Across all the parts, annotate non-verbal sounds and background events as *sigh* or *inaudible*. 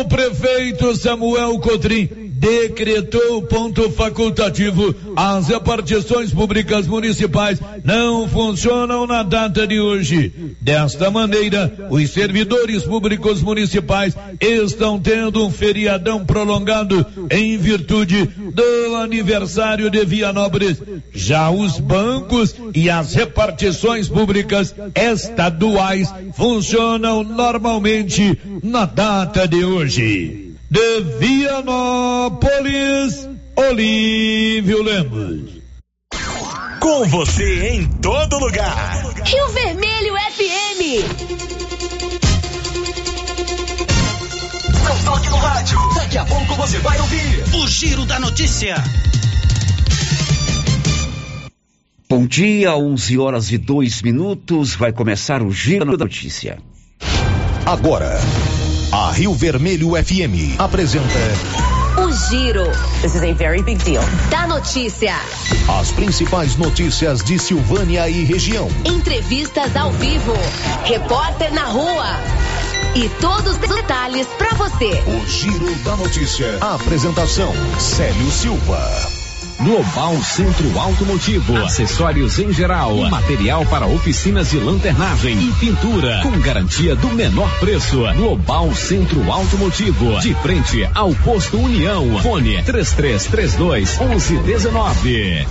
O prefeito Samuel Cotrim decretou ponto facultativo, as repartições públicas municipais não funcionam na data de hoje. Desta maneira, os servidores públicos municipais estão tendo um feriadão prolongado em virtude do aniversário de Vianópolis. Já os bancos e as repartições públicas estaduais funcionam normalmente na data de hoje de Vianópolis, Olívio Lemos. Com você em todo lugar. Rio Vermelho FM. Não toque no rádio. Daqui a pouco você vai ouvir o Giro da Notícia. Bom dia, 11 horas e 2 minutos. Vai começar o Giro da Notícia. Agora. A Rio Vermelho FM apresenta o Giro. This is a very big deal. Da notícia. As principais notícias de Silvânia e região. Entrevistas ao vivo. Repórter na rua. E todos os detalhes para você. O Giro da Notícia. A apresentação: Célio Silva. Global Centro Automotivo, acessórios em geral, material para oficinas de lanternagem e pintura, com garantia do menor preço. Global Centro Automotivo, de frente ao posto União. Fone 3332 1119.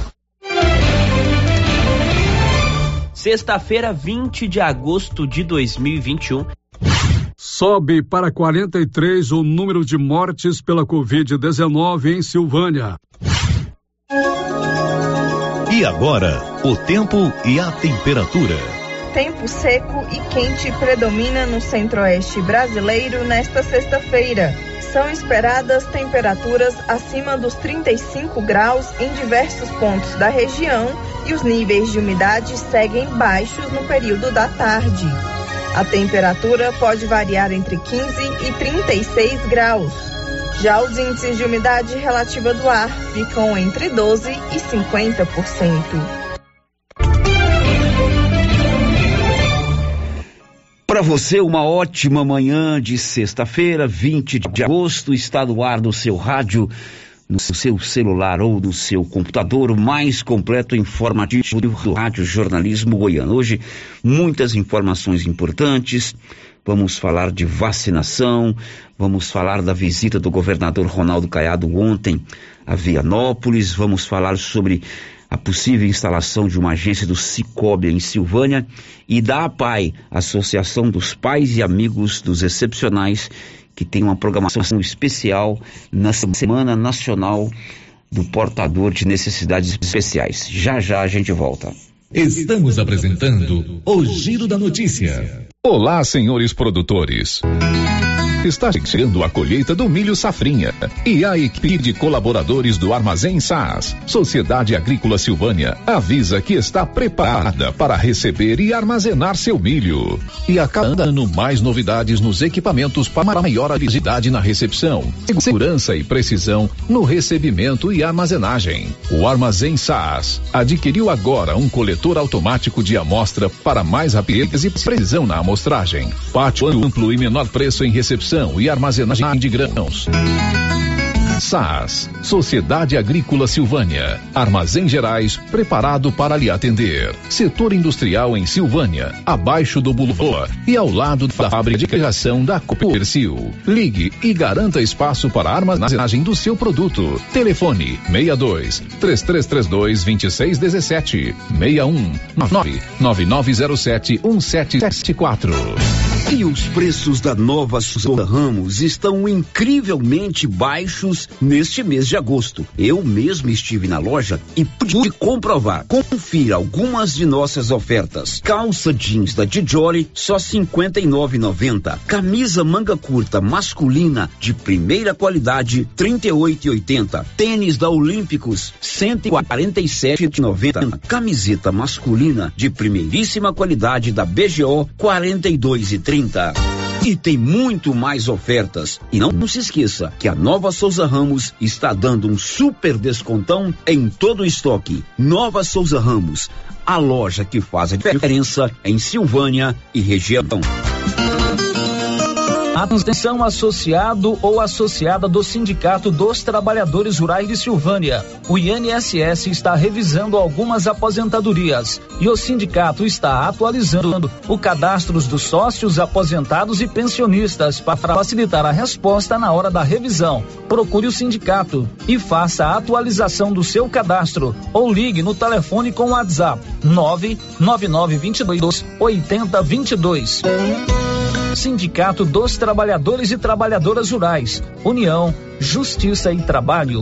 Sexta-feira, 20 de agosto de 2021. Sobe para 43 o número de mortes pela Covid-19 em Silvânia. E agora, o tempo e a temperatura. Tempo seco e quente predomina no centro-oeste brasileiro nesta sexta-feira. São esperadas temperaturas acima dos 35 graus em diversos pontos da região e os níveis de umidade seguem baixos no período da tarde. A temperatura pode variar entre 15 e 36 graus. Já os índices de umidade relativa do ar ficam entre 12% e 50%. Para você, uma ótima manhã de sexta-feira, 20 de agosto, está no ar do seu rádio, no seu celular ou no seu computador, o mais completo informativo do Rádio Jornalismo Goiano. Hoje, muitas informações importantes vamos falar de vacinação, vamos falar da visita do governador Ronaldo Caiado ontem a Vianópolis, vamos falar sobre a possível instalação de uma agência do Cicobi em Silvânia e da APAI, Associação dos Pais e Amigos dos Excepcionais, que tem uma programação especial na Semana Nacional do Portador de Necessidades Especiais. Já já a gente volta. Estamos apresentando o Giro da Notícia. Olá, senhores produtores. Está chegando a colheita do milho safrinha e a equipe de colaboradores do Armazém SAS, Sociedade Agrícola Silvânia, avisa que está preparada para receber e armazenar seu milho. E a cada ano mais novidades nos equipamentos para maior agilidade na recepção, segurança e precisão no recebimento e armazenagem. O Armazém SAS adquiriu agora um coletor automático de amostra para mais rapidez e precisão na amostragem. Pátio amplo e menor preço em recepção e armazenagem de grãos. SAS, Sociedade Agrícola Silvânia, Armazém Gerais, preparado para lhe atender. Setor industrial em Silvânia, abaixo do Boulevard e ao lado da fábrica de criação da Copercil. Ligue e garanta espaço para armazenagem do seu produto. Telefone 62 3332 2617 61 9907 1774. E os preços da nova Souza Ramos estão incrivelmente baixos neste mês de agosto. Eu mesmo estive na loja e pude comprovar. Confira algumas de nossas ofertas. Calça jeans da Dijoli, só cinquenta e Camisa manga curta masculina de primeira qualidade, trinta e Tênis da Olímpicos, cento e Camiseta masculina de primeiríssima qualidade da BGO, quarenta e tem muito mais ofertas. E não se esqueça que a Nova Souza Ramos está dando um super descontão em todo o estoque. Nova Souza Ramos, a loja que faz a diferença em Silvânia e região. Atenção associado ou associada do Sindicato dos Trabalhadores Rurais de Silvânia. O INSS está revisando algumas aposentadorias e o sindicato está atualizando o cadastro dos sócios aposentados e pensionistas para facilitar a resposta na hora da revisão. Procure o sindicato e faça a atualização do seu cadastro ou ligue no telefone com o WhatsApp 99922 8022. Sindicato dos Trabalhadores e Trabalhadoras Rurais. União, Justiça e Trabalho.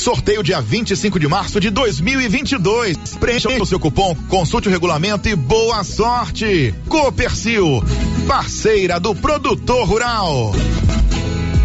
Sorteio dia 25 de março de 2022. Preencha o seu cupom, consulte o regulamento e boa sorte. Copercil, parceira do produtor rural.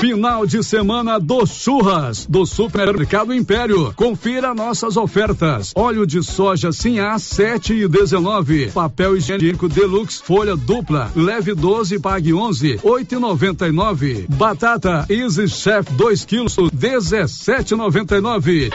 Final de semana do Churras, do Supermercado Império. Confira nossas ofertas. Óleo de soja Sinhá 7 e 19. Papel higiênico Deluxe folha dupla. Leve 12, pague 11, 8,99. Batata Easy Chef 2 quilos, 17,99.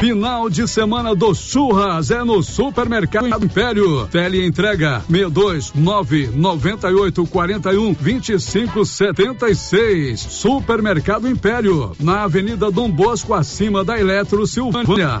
Final de semana do Churras é no Supermercado Império. Tele entrega 62 9 98 41 25 76. Supermercado Império, na Avenida Dom Bosco, acima da Eletro Silvânia.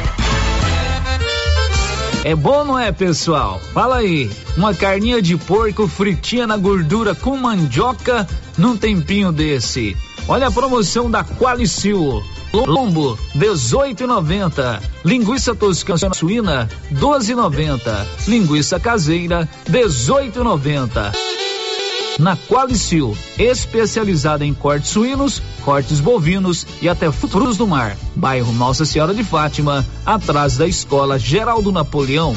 É bom, não é, pessoal? Fala aí. Uma carninha de porco fritinha na gordura com mandioca num tempinho desse. Olha a promoção da Qualicil. Lombo 18,90. Linguiça toscana suína 12,90. Linguiça caseira 18,90. Na Qualicil, especializada em cortes suínos, cortes bovinos e até frutos do mar. Bairro Nossa Senhora de Fátima, atrás da Escola Geraldo Napoleão.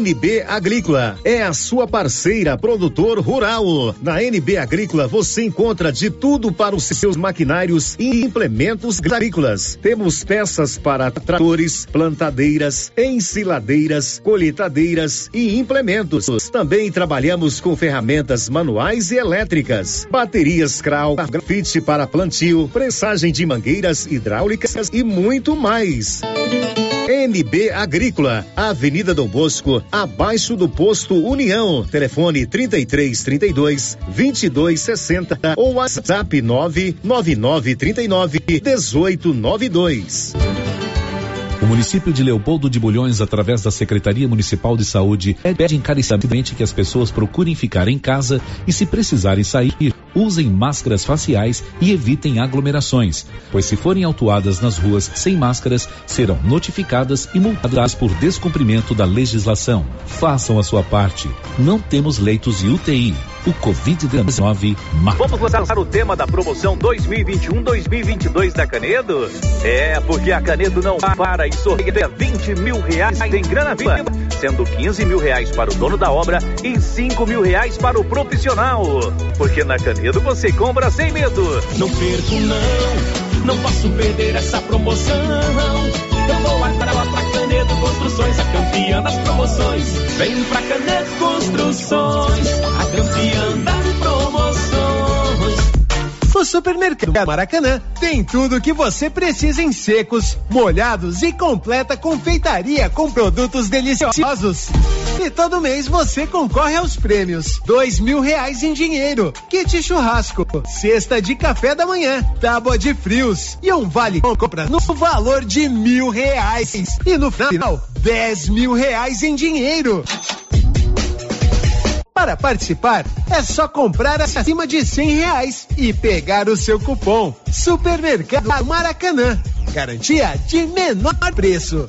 NB Agrícola é a sua parceira produtor rural. Na NB Agrícola você encontra de tudo para os seus maquinários e implementos agrícolas. Temos peças para tratores, plantadeiras, ensiladeiras, colheitadeiras e implementos. Também trabalhamos com ferramentas manuais e elétricas, baterias Kral, grafite para plantio, pressagem de mangueiras hidráulicas e muito mais. NB Agrícola, Avenida Dom Bosco, abaixo do posto União. Telefone 33 32 22 60 ou WhatsApp 999 39 18 92. O município de Leopoldo de Bulhões, através da Secretaria Municipal de Saúde, pede encarecidamente que as pessoas procurem ficar em casa e, se precisarem sair, usem máscaras faciais e evitem aglomerações, pois se forem autuadas nas ruas sem máscaras, serão notificadas e multadas por descumprimento da legislação. Façam a sua parte. Não temos leitos de UTI. O Covid-19 mata. Vamos lançar o tema da promoção 2021-2022 da Canedo? É, porque a Canedo não para e sorteia 20 mil reais em grana viva, sendo 15 mil reais para o dono da obra e 5 mil reais para o profissional. Porque na Canedo você compra sem medo. Não perco não, não posso perder essa promoção. Construções, a campeã das promoções. Vem pra Canet Construções, a campeã das promoções. O Supermercado Maracanã tem tudo o que você precisa em secos, molhados e completa confeitaria com produtos deliciosos. E todo mês você concorre aos prêmios: dois mil reais em dinheiro, kit churrasco, cesta de café da manhã, tábua de frios e um vale compra no valor de mil reais. E no final, dez mil reais em dinheiro. Para participar, é só comprar acima de cem reais e pegar o seu cupom Supermercado Maracanã. Garantia de menor preço.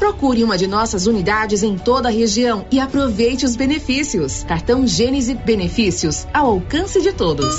Procure uma de nossas unidades em toda a região e aproveite os benefícios. Cartão Gênese Benefícios ao alcance de todos.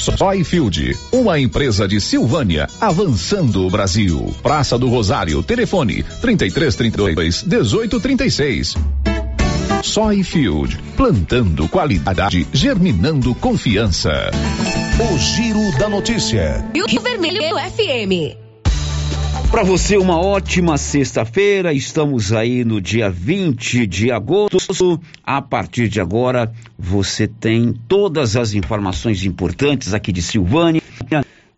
Soyfield, uma empresa de Silvânia, avançando o Brasil. Praça do Rosário, telefone 3332 1836. Soyfield, plantando qualidade, germinando confiança. O Giro da Notícia. E o Vermelho FM. Para você, uma ótima sexta-feira. Estamos aí no dia 20 de agosto. A partir de agora, você tem todas as informações importantes aqui de Silvânia,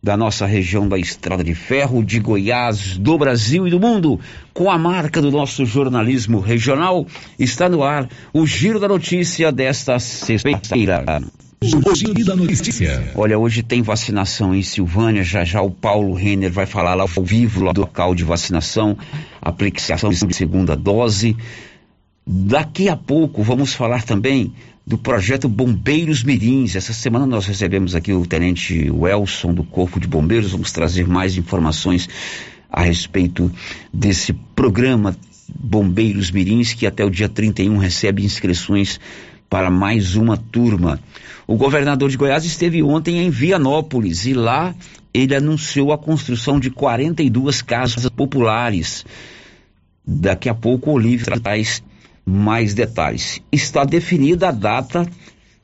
da nossa região da Estrada de Ferro, de Goiás, do Brasil e do mundo. Com a marca do nosso jornalismo regional, está no ar o Giro da Notícia desta sexta-feira. Giro da Notícia. Olha, hoje tem vacinação em Silvânia, já já o Paulo Renner vai falar lá ao vivo lá do local de vacinação, aplicação de segunda dose. Daqui a pouco vamos falar também do projeto Bombeiros Mirins. Essa semana nós recebemos aqui o tenente Welson do Corpo de Bombeiros, vamos trazer mais informações a respeito desse programa Bombeiros Mirins, que até o dia 31 recebe inscrições para mais uma turma. O governador de Goiás esteve ontem em Vianópolis e lá ele anunciou a construção de 42 casas populares. Daqui a pouco o Olívio traz mais detalhes. Está definida a data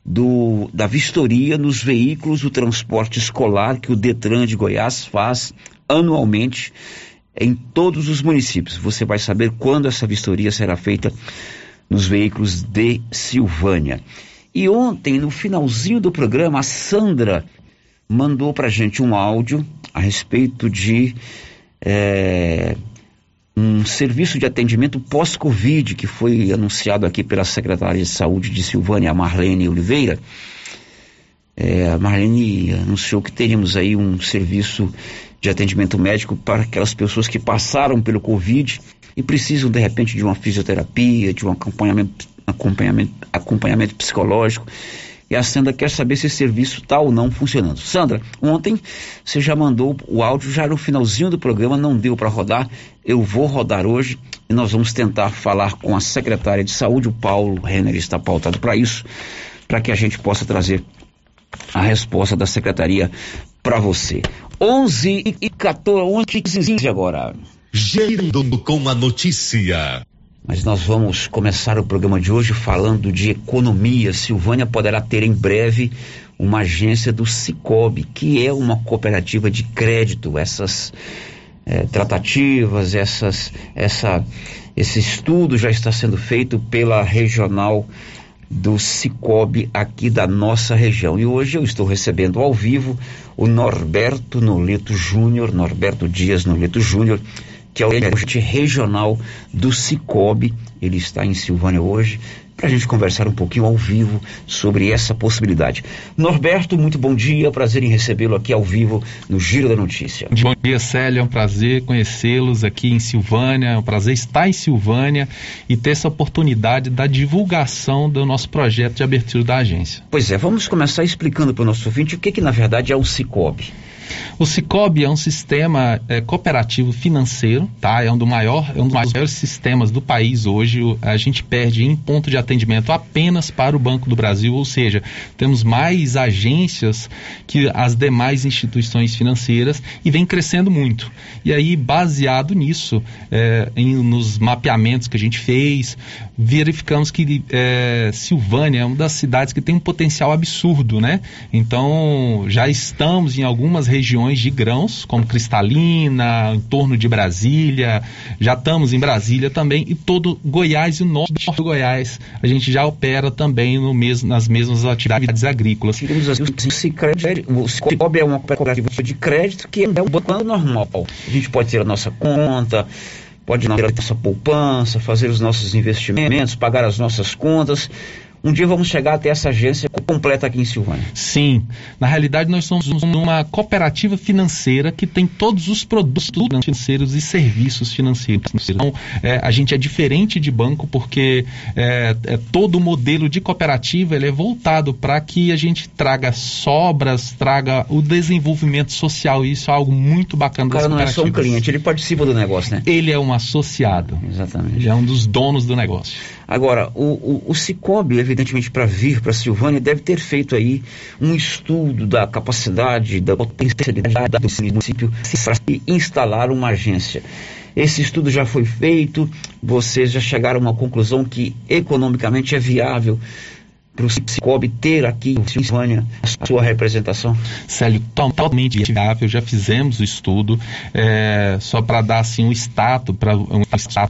do, da vistoria nos veículos do transporte escolar que o Detran de Goiás faz anualmente em todos os municípios. Você vai saber quando essa vistoria será feita nos veículos de Silvânia. E ontem, no finalzinho do programa, a Sandra mandou para gente um áudio a respeito de é, um serviço de atendimento pós-Covid que foi anunciado aqui pela secretária de Saúde de Silvânia, Marlene Oliveira. É, a Marlene anunciou que teríamos aí um serviço de atendimento médico para aquelas pessoas que passaram pelo Covid e precisam de repente de uma fisioterapia, de um acompanhamento, acompanhamento, acompanhamento psicológico. E a Sandra quer saber se esse serviço está ou não funcionando. Sandra, ontem você já mandou o áudio, já no finalzinho do programa, não deu para rodar. Eu vou rodar hoje e nós vamos tentar falar com a secretária de saúde, o Paulo Renner está pautado para isso, para que a gente possa trazer a resposta da secretaria para você. 11 e 14, 11 e 15 agora. Girando com a notícia. Mas nós vamos começar o programa de hoje falando de economia. Silvânia poderá ter em breve uma agência do Cicobi, que é uma cooperativa de crédito. Essas é, tratativas, essas, essa, esse estudo já está sendo feito pela regional do Cicobi aqui da nossa região. E hoje eu estou recebendo ao vivo o Norberto Noleto Júnior, Norberto Dias Noleto Júnior, que é o gerente regional do Cicobi. Ele está em Silvânia hoje para a gente conversar um pouquinho ao vivo sobre essa possibilidade. Norberto, muito bom dia, prazer em recebê-lo aqui ao vivo no Giro da Notícia. Bom dia, Célio, é um prazer conhecê-los aqui em Silvânia, é um prazer estar em Silvânia e ter essa oportunidade da divulgação do nosso projeto de abertura da agência. Pois é, vamos começar explicando para o nosso ouvinte o que, que na verdade é o Cicobi. O Cicobi é um sistema é, cooperativo financeiro, tá? É um, do maior, é um dos maiores sistemas do país hoje. A gente perde em ponto de atendimento apenas para o Banco do Brasil, ou seja, temos mais agências que as demais instituições financeiras e vem crescendo muito. E aí, baseado nisso, é, em, nos mapeamentos que a gente fez, verificamos que é, Silvânia é uma das cidades que tem um potencial absurdo, né? Então, já estamos em algumas regiões de grãos, como Cristalina, em torno de Brasília, já estamos em Brasília também, e todo Goiás e o norte do Goiás, a gente já opera também no mesmo, nas mesmas atividades agrícolas. Assim, o Cicobi é uma cooperativa de crédito que é um banco normal. A gente pode ter a nossa conta, pode ter a nossa poupança, fazer os nossos investimentos, pagar as nossas contas, um dia vamos chegar até essa agência completa aqui em Silvânia. Sim. Na realidade, nós somos uma cooperativa financeira que tem todos os produtos financeiros e serviços financeiros. Então, é, a gente é diferente de banco porque é, é, todo o modelo de cooperativa ele é voltado para que a gente traga sobras, traga o desenvolvimento social. E isso é algo muito bacana O cara não é só um cliente, ele participa do negócio, né? Ele é um associado. Exatamente. Ele é um dos donos do negócio. Agora, o, o, o Cicobi, evidentemente, para vir para Silvânia, deve ter feito aí um estudo da capacidade, da potencialidade do município para instalar uma agência. Esse estudo já foi feito, vocês já chegaram a uma conclusão que economicamente é viável para o Cicobi ter aqui em Silvânia a sua representação? Célio, totalmente viável, já fizemos o estudo, é, só para dar assim um status para um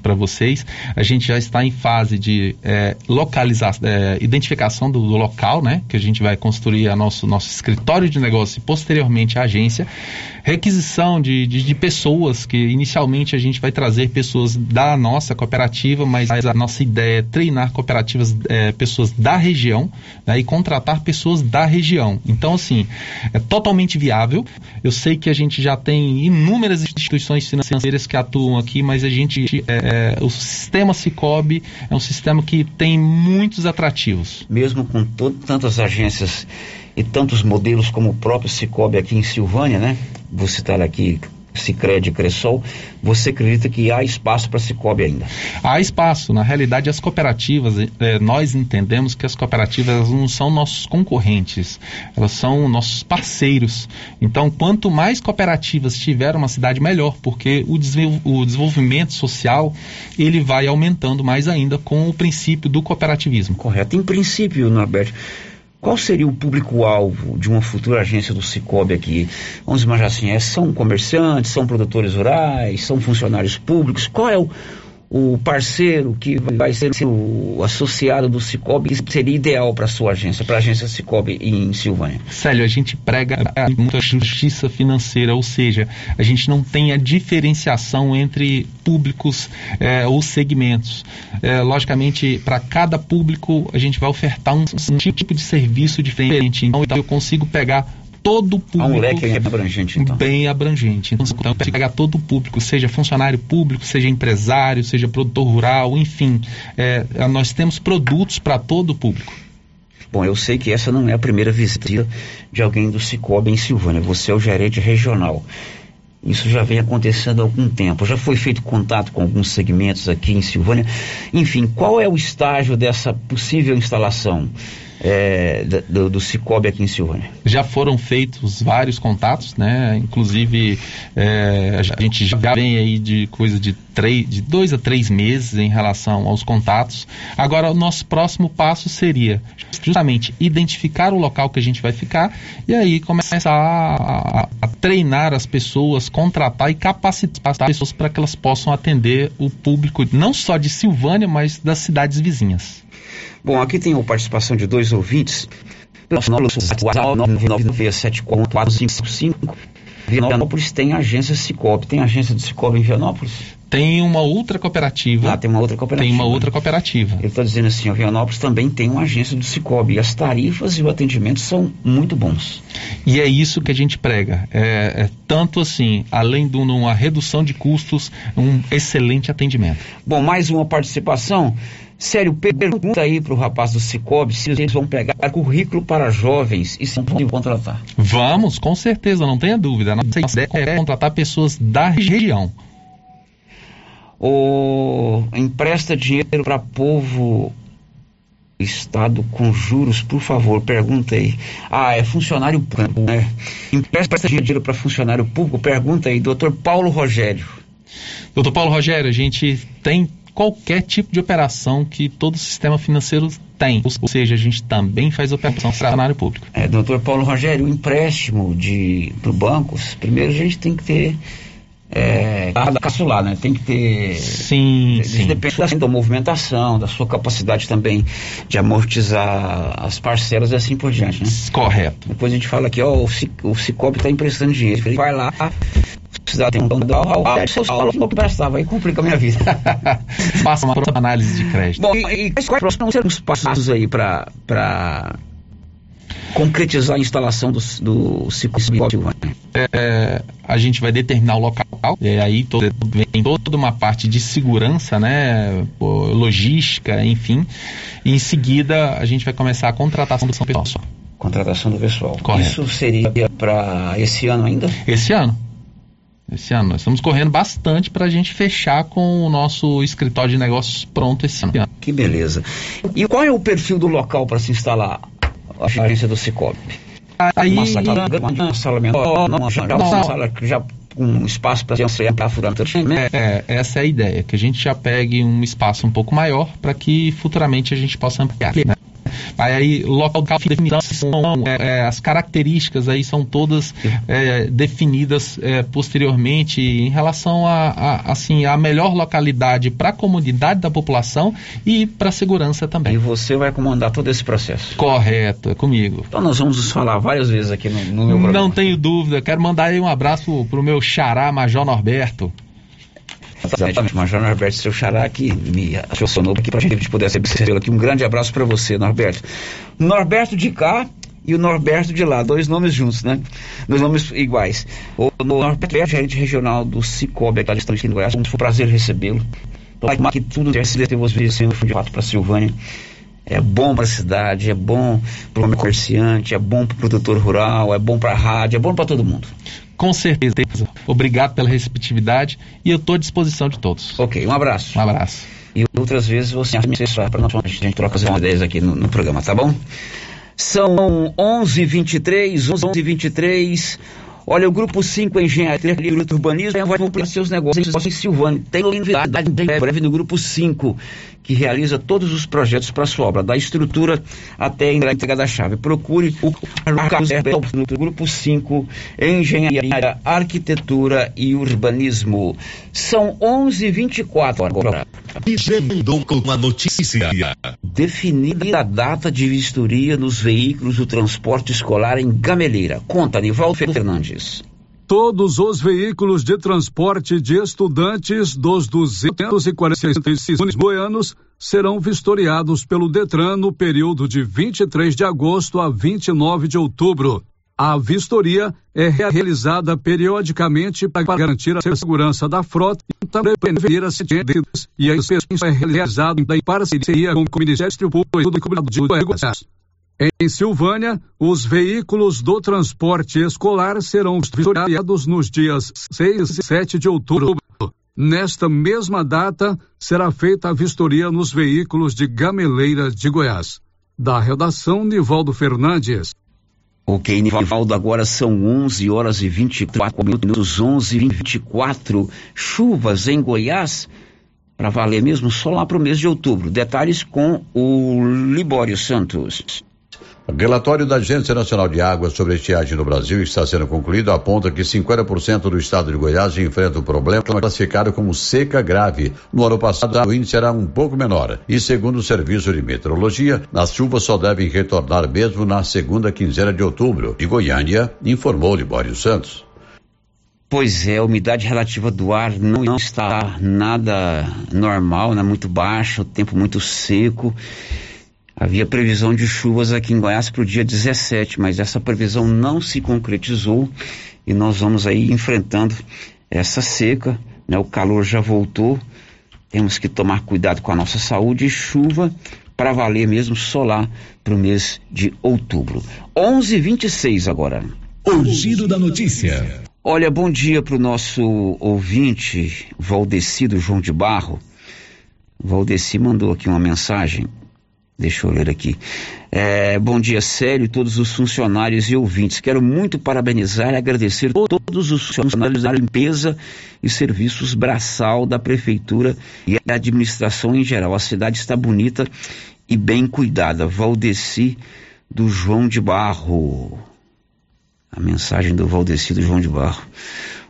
para vocês, a gente já está em fase de é, localização, é, identificação do, do, local, né, que a gente vai construir a nosso, nosso escritório de negócio e posteriormente a agência, requisição de, de, de pessoas, que inicialmente a gente vai trazer pessoas da nossa cooperativa, mas a nossa ideia é treinar cooperativas, é, pessoas da região né, e contratar pessoas da região. Então, assim, é totalmente viável. Eu sei que a gente já tem inúmeras instituições financeiras que atuam aqui, mas a gente, é, é, o sistema Cicobi é um sistema que tem muitos atrativos. Mesmo com tantas agências e tantos modelos como o próprio Cicobi aqui em Silvânia, né? Vou citar aqui Cicred e Cressol, você acredita que há espaço para Cicobi ainda? Há espaço. Na realidade, as cooperativas, eh, nós entendemos que as cooperativas não são nossos concorrentes, elas são nossos parceiros. Então, quanto mais cooperativas tiver uma cidade, melhor, porque o, o desenvolvimento social ele vai aumentando mais ainda com o princípio do cooperativismo. Correto. Em princípio, Norberto, qual seria o público-alvo de uma futura agência do Cicobi aqui? Vamos imaginar assim, é, são comerciantes, são produtores rurais, são funcionários públicos? Qual é o, o parceiro que vai ser o associado do Cicobi seria ideal para sua agência, para a agência Cicobi em Silvânia? Célio, a gente prega muita justiça financeira, ou seja, a gente não tem a diferenciação entre públicos é, ou segmentos. É, logicamente, para cada público, a gente vai ofertar um, um tipo de serviço diferente. Então, eu consigo pegar todo o público. um leque bem abrangente, então. Bem abrangente. Então, pegar todo o público, seja funcionário público, seja empresário, seja produtor rural, enfim. É, nós temos produtos para todo o público. Bom, eu sei que essa não é a primeira visita de alguém do Cicobi em Silvânia. Você é o gerente regional. Isso já vem acontecendo há algum tempo. Já foi feito contato com alguns segmentos aqui em Silvânia. Enfim, qual é o estágio dessa possível instalação? É, do, do Cicobi aqui em Silvânia? Já foram feitos vários contatos, né? Inclusive é, a gente já vem aí de coisa de, três, de dois a três meses em relação aos contatos. Agora o nosso próximo passo seria justamente identificar o local que a gente vai ficar e aí começar a, a, a treinar as pessoas, contratar e capacitar as pessoas para que elas possam atender o público não só de Silvânia, mas das cidades vizinhas. Bom, aqui tem a participação de dois ouvintes. Nosso WhatsApp 996744555. Vianópolis tem agência Cicobi. Tem agência do Cicobi em Vianópolis? Tem uma outra cooperativa. Ah, tem uma outra cooperativa. Tem uma outra cooperativa. Ele está dizendo assim, o Vianópolis também tem uma agência do Cicobi. E as tarifas e o atendimento são muito bons. E é isso que a gente prega. É, é tanto assim, além de uma redução de custos, um excelente atendimento. Bom, mais uma participação. Sério, pergunta aí para o rapaz do Cicobi se eles vão pegar currículo para jovens e se vão contratar. Vamos, com certeza, não tenha dúvida. Nossa ideia é contratar pessoas da região ou empresta dinheiro para povo Estado com juros, por favor, pergunta aí. Ah, é funcionário público, né? Empresta dinheiro para funcionário público, pergunta aí, doutor Paulo Rogério. Doutor Paulo Rogério, a gente tem qualquer tipo de operação que todo sistema financeiro tem. Ou seja, a gente também faz operação funcionário público. É, doutor Paulo Rogério, o empréstimo de para bancos, primeiro a gente tem que ter é, caçular, né? Tem que ter. Sim, sim. Depende da, da movimentação, da sua capacidade também de amortizar as parcelas e assim por diante, né? Correto. Depois a gente fala aqui, ó, o, o Cicobi está emprestando dinheiro. Ele vai lá, precisar ter um da aula, seus falam que prestava, aí complica a minha vida. *laughs* Passa uma análise de crédito. Bom, e, e quais vão ser os passos aí para concretizar a instalação do, do ciclo é, é, a gente vai determinar o local, e aí todo, vem toda uma parte de segurança, né, logística, enfim, e em seguida a gente vai começar a contratação do pessoal. Contratação do pessoal. Correto. Isso seria para esse ano ainda? Esse ano. Esse ano. Nós estamos correndo bastante para a gente fechar com o nosso escritório de negócios pronto esse ano. Que beleza. E qual é o perfil do local para se instalar? a agência do Cicobi. Aí... Uma sala, uma sala menor, uma sala, que já um espaço para ser furando é, é, essa é a ideia, que a gente já pegue um espaço um pouco maior para que futuramente a gente possa ampliar. Né? Aí, local de definição, é, é, as características aí são todas é, definidas é, posteriormente em relação a, a, assim, a melhor localidade para a comunidade da população e para a segurança também. E você vai comandar todo esse processo? Correto, é comigo. Então nós vamos nos falar várias vezes aqui no, no meu programa. Não tenho dúvida. Quero mandar aí um abraço para o meu xará Major Norberto. Exatamente, Major Norberto, seu xará que me acionou aqui para a gente poder receber aqui. Um grande abraço para você, Norberto. Norberto de cá e o Norberto de lá, dois nomes juntos, né? Dois nomes iguais. O Norberto é gerente regional do Cicobi, aqui da de Goiás. Foi um prazer recebê-lo. Tomara que tudo desse ter você sendo de fato para Silvânia. É bom para a cidade, é bom para o comerciante, é bom para o produtor rural, é bom para a rádio, é bom para todo mundo. Com certeza. Obrigado pela receptividade e eu estou à disposição de todos. Ok, um abraço. Um abraço. E outras vezes você me acessar para nós, a gente troca as ideias aqui no, no programa, tá bom? São 11h23, 11h23. Olha, o Grupo 5 Engenharia e Urbanismo vai ampliar seus negócios em Silvânia. Tem novidade em breve no Grupo 5, que realiza todos os projetos para sua obra, da estrutura até a entrega da chave. Procure o Carlos no Grupo 5 Engenharia, Arquitetura e Urbanismo. São 11h24 agora. E chegou com uma notícia. Definida a data de vistoria nos veículos do transporte escolar em Gameleira. Conta, Nivaldo Fernandes. Todos os veículos de transporte de estudantes dos 246 municípios goianos serão vistoriados pelo Detran no período de 23 de agosto a 29 de outubro. A vistoria é realizada periodicamente para garantir a segurança da frota e também prevenir acidentes e a inspeção é realizada em parceria com o Ministério Público de Goiás. Em Silvânia, os veículos do transporte escolar serão vistoriados nos dias 6 e 7 de outubro. Nesta mesma data, será feita a vistoria nos veículos de Gameleira de Goiás. Da redação, Nivaldo Fernandes. Ok, Nivaldo, agora são 11 horas e 24 minutos, 11 e 24. Chuvas em Goiás, para valer mesmo só lá para o mês de outubro. Detalhes com o Libório Santos. Relatório da Agência Nacional de Águas sobre a estiagem no Brasil está sendo concluído aponta que 50% do estado de Goiás enfrenta o problema classificado como seca grave. No ano passado, o índice era um pouco menor. E segundo o Serviço de Meteorologia, as chuvas só devem retornar mesmo na segunda quinzena de outubro. De Goiânia, informou Libório Santos. Pois é, a umidade relativa do ar não, não está nada normal, né? muito baixa, o tempo muito seco. Havia previsão de chuvas aqui em Goiás para o dia 17, mas essa previsão não se concretizou e nós vamos aí enfrentando essa seca, né? O calor já voltou, temos que tomar cuidado com a nossa saúde e chuva para valer mesmo solar para o mês de outubro. 11:26 agora. O giro da notícia. Olha, bom dia para o nosso ouvinte, Valdecido João de Barro. Valdeci mandou aqui uma mensagem. Deixa eu ler aqui. É, bom dia, Célio, todos os funcionários e ouvintes. Quero muito parabenizar e agradecer todos os funcionários da limpeza e serviços braçal da Prefeitura e da administração em geral. A cidade está bonita e bem cuidada. Valdeci do João de Barro. A mensagem do Valdeci do João de Barro.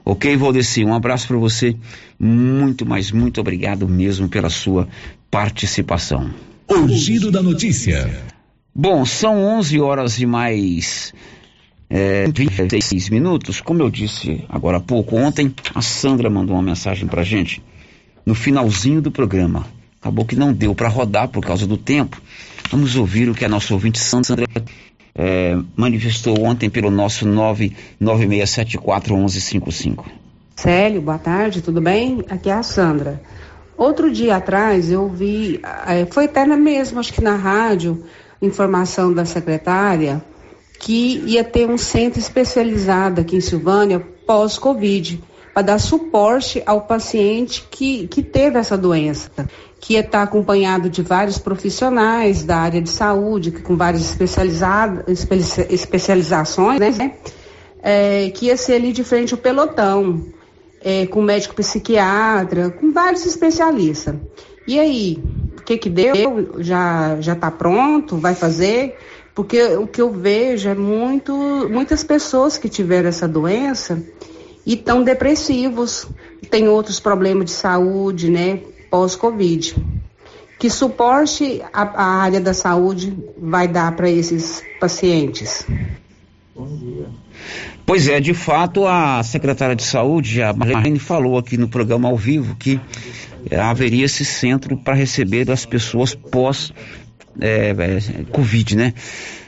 Ok, Valdeci, um abraço para você. Muito, mas muito obrigado mesmo pela sua participação. O giro da notícia. Bom, são 11 horas e mais é, 26 minutos. Como eu disse agora há pouco, ontem a Sandra mandou uma mensagem para gente no finalzinho do programa. Acabou que não deu para rodar por causa do tempo. Vamos ouvir o que a nossa ouvinte Sandra é, manifestou ontem pelo nosso 996741155. Célio, boa tarde, tudo bem? Aqui é a Sandra. Outro dia atrás eu vi, é, foi até na mesma, acho que na rádio, informação da secretária que ia ter um centro especializado aqui em Silvânia pós-Covid para dar suporte ao paciente que, que teve essa doença, que ia estar acompanhado de vários profissionais da área de saúde, com várias especializações, né? É, que ia ser ali de frente ao pelotão, é, com médico psiquiatra, com vários especialistas. E aí, o que que deu? Já já está pronto? Vai fazer? Porque o que eu vejo é muito, muitas pessoas que tiveram essa doença e estão depressivos, tem outros problemas de saúde, né, pós-Covid. Que suporte a, a, área da saúde vai dar para esses pacientes? Bom dia. Pois é, de fato, a secretária de saúde, a Marlene, falou aqui no programa ao vivo que haveria esse centro para receber as pessoas pós é, é, Covid, né?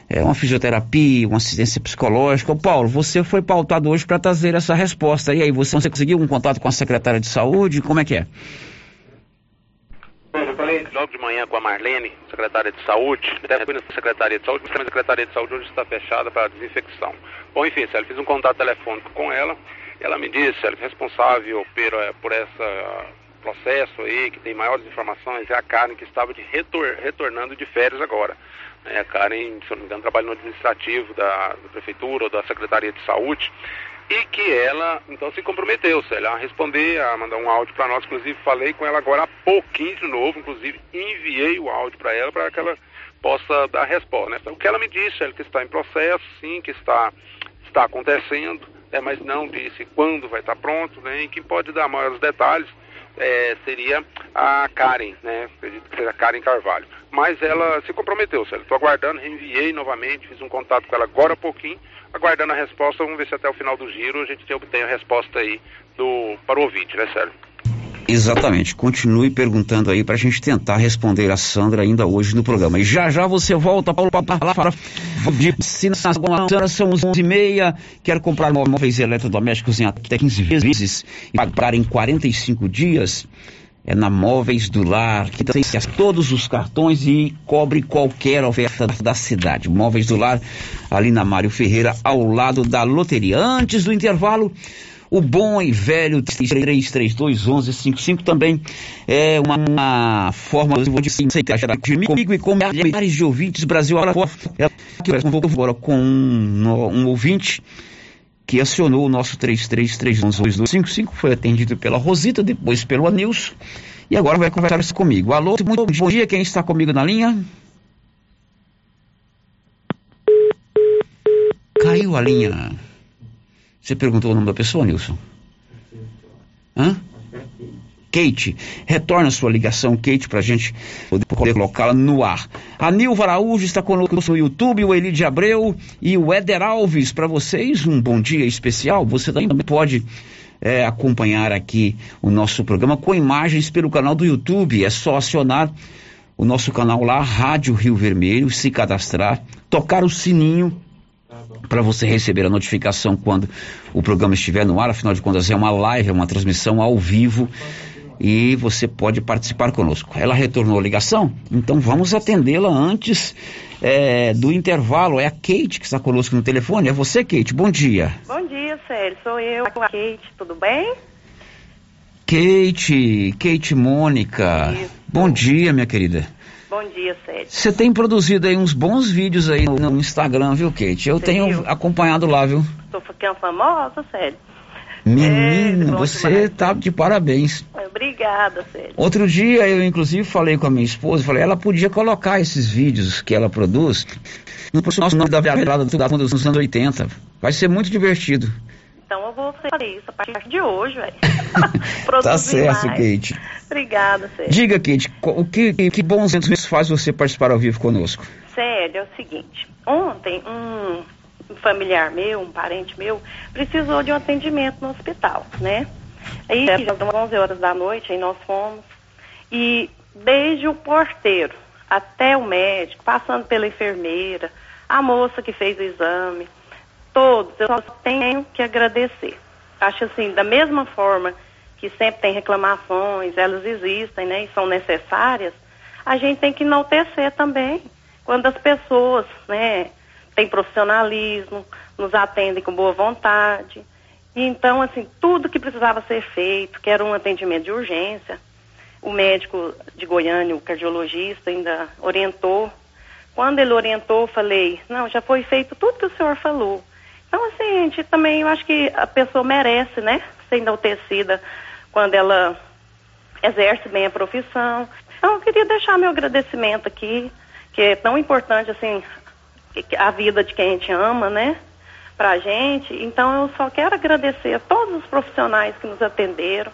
é, uma fisioterapia, uma assistência psicológica. Ô Paulo, você foi pautado hoje para trazer essa resposta. E aí, você, você conseguiu um contato com a secretária de saúde? Como é que é? Eu falei logo de manhã com a Marlene, secretária de saúde, até fui na secretaria de saúde, mas a secretaria de saúde hoje está fechada para desinfecção. Bom, enfim, eu fiz um contato telefônico com ela, ela me disse, ela é responsável por, eh, por esse processo aí, que tem maiores informações, é a Karen que estava de retor, retornando de férias agora. É, a Karen, se eu não me engano, trabalha no administrativo da, da Prefeitura ou da Secretaria de Saúde e que ela então se comprometeu, Célia, a responder, a mandar um áudio para nós. Inclusive, falei com ela agora há pouquinho de novo, inclusive enviei o áudio para ela para que ela possa dar resposta. Né? Então, o que ela me disse, ela que está em processo, sim, que está, está acontecendo, né? mas não disse quando vai estar pronto, né? e quem pode dar maiores detalhes é, seria a Karen, né? Acredito que seja a Karen Carvalho. Mas ela se comprometeu, Célio. Estou aguardando, reenviei novamente, fiz um contato com ela agora há pouquinho, aguardando a resposta. Vamos ver se até o final do giro a gente obtém a resposta aí do, para o ouvinte, né, Célio? Exatamente. Continue perguntando aí para a gente tentar responder a Sandra ainda hoje no programa. E já já você volta, Paulo, para de vacinação. São 11h30. Quero comprar móveis eletrodomésticos em até 15 vezes e pagar em 45 dias. É na Móveis do Lar, que tem todos os cartões e cobre qualquer oferta da cidade. Móveis do Lar, ali na Mário Ferreira, ao lado da loteria. Antes do intervalo, o bom e velho 33321155 também é uma, uma forma de você interagir comigo e com milhares de ouvintes Brasil afora. Agora com um, um ouvinte que acionou o nosso 33312255, foi atendido pela Rosita, depois pelo Anilson, e agora vai conversar comigo. Alô, muito bom dia, quem está comigo na linha? Caiu a linha. Você perguntou o nome da pessoa, Nilson? Hã? Kate, retorna sua ligação, Kate, para a gente poder colocá-la no ar. A Nilva Araújo está conosco no YouTube, o Elide Abreu e o Éder Alves. Para vocês, um bom dia especial. Você também pode é, acompanhar aqui o nosso programa com imagens pelo canal do YouTube. É só acionar o nosso canal lá, Rádio Rio Vermelho, se cadastrar, tocar o sininho para você receber a notificação quando o programa estiver no ar. Afinal de contas, é uma live, é uma transmissão ao vivo e você pode participar conosco. Ela retornou a ligação, então vamos atendê-la antes é, do intervalo. É a Kate que está conosco no telefone. É você, Kate? Bom dia. Bom dia, Sérgio. Sou eu, a Kate. Tudo bem? Kate, Kate Mônica. Isso. Bom dia, minha querida. Bom dia, Sérgio. Você tem produzido aí uns bons vídeos aí no, Instagram, viu, Kate? Eu Você tenho viu? acompanhado lá, viu? Tô ficando famosa, Sérgio. Menina, é, você tá de parabéns. Obrigada, Sérgio. Outro dia eu inclusive falei com a minha esposa, falei, ela podia colocar esses vídeos que ela produz no nosso nome da virada dos anos 80. Vai ser muito divertido. Então eu vou fazer isso a partir de hoje, velho. *laughs* tá certo, mais. Kate. Obrigada, Sérgio. Diga, Kate, o que, que bons eventos faz você participar ao vivo conosco? Sério, é o seguinte. Ontem, um um familiar meu, um parente meu, precisou de um atendimento no hospital, né? Aí, já são 11 horas da noite, aí nós fomos. E desde o porteiro até o médico, passando pela enfermeira, a moça que fez o exame, todos, eu só tenho que agradecer. Acho assim, da mesma forma que sempre tem reclamações, elas existem, né, e são necessárias, a gente tem que enaltecer também quando as pessoas, né, tem profissionalismo, nos atendem com boa vontade. E então, assim, tudo que precisava ser feito, que era um atendimento de urgência, o médico de Goiânia, o cardiologista, ainda orientou. Quando ele orientou, eu falei, não, já foi feito tudo que o senhor falou. Então, assim, a gente também, eu acho que a pessoa merece, né, ser enaltecida quando ela exerce bem a profissão. Então, eu queria deixar meu agradecimento aqui, que é tão importante, assim, a vida de quem a gente ama, né? Pra gente. Então eu só quero agradecer a todos os profissionais que nos atenderam,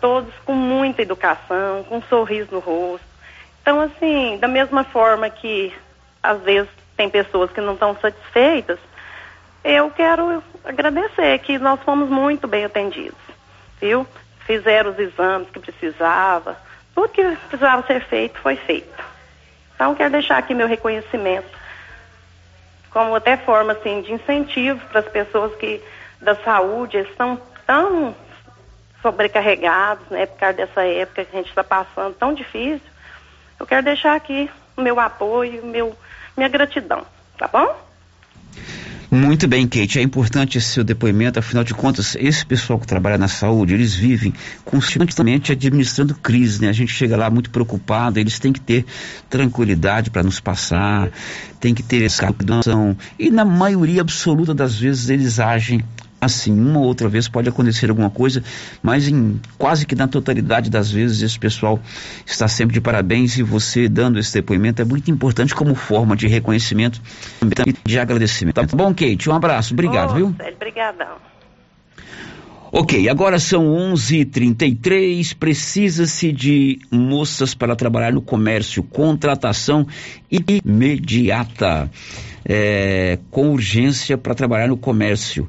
todos com muita educação, com um sorriso no rosto. Então, assim, da mesma forma que às vezes tem pessoas que não estão satisfeitas, eu quero agradecer que nós fomos muito bem atendidos, viu? Fizeram os exames que precisava, tudo que precisava ser feito foi feito. Então, quero deixar aqui meu reconhecimento como até forma assim de incentivo para as pessoas que da saúde estão tão sobrecarregados, né, por causa dessa época que a gente está passando tão difícil. Eu quero deixar aqui o meu apoio, meu, minha gratidão, tá bom? Muito bem, Kate. É importante esse seu depoimento, afinal de contas, esse pessoal que trabalha na saúde, eles vivem constantemente administrando crise, né? A gente chega lá muito preocupado, eles têm que ter tranquilidade para nos passar, tem que ter essa calculação. E na maioria absoluta das vezes eles agem assim, uma ou outra vez pode acontecer alguma coisa, mas em quase que na totalidade das vezes esse pessoal está sempre de parabéns e você dando esse depoimento é muito importante como forma de reconhecimento e de agradecimento. Tá bom, Kate? Um abraço, obrigado, oh, viu? Obrigadão. Ok, agora são 11:33. Precisa-se de moças para trabalhar no comércio. Contratação imediata, é, com urgência para trabalhar no comércio.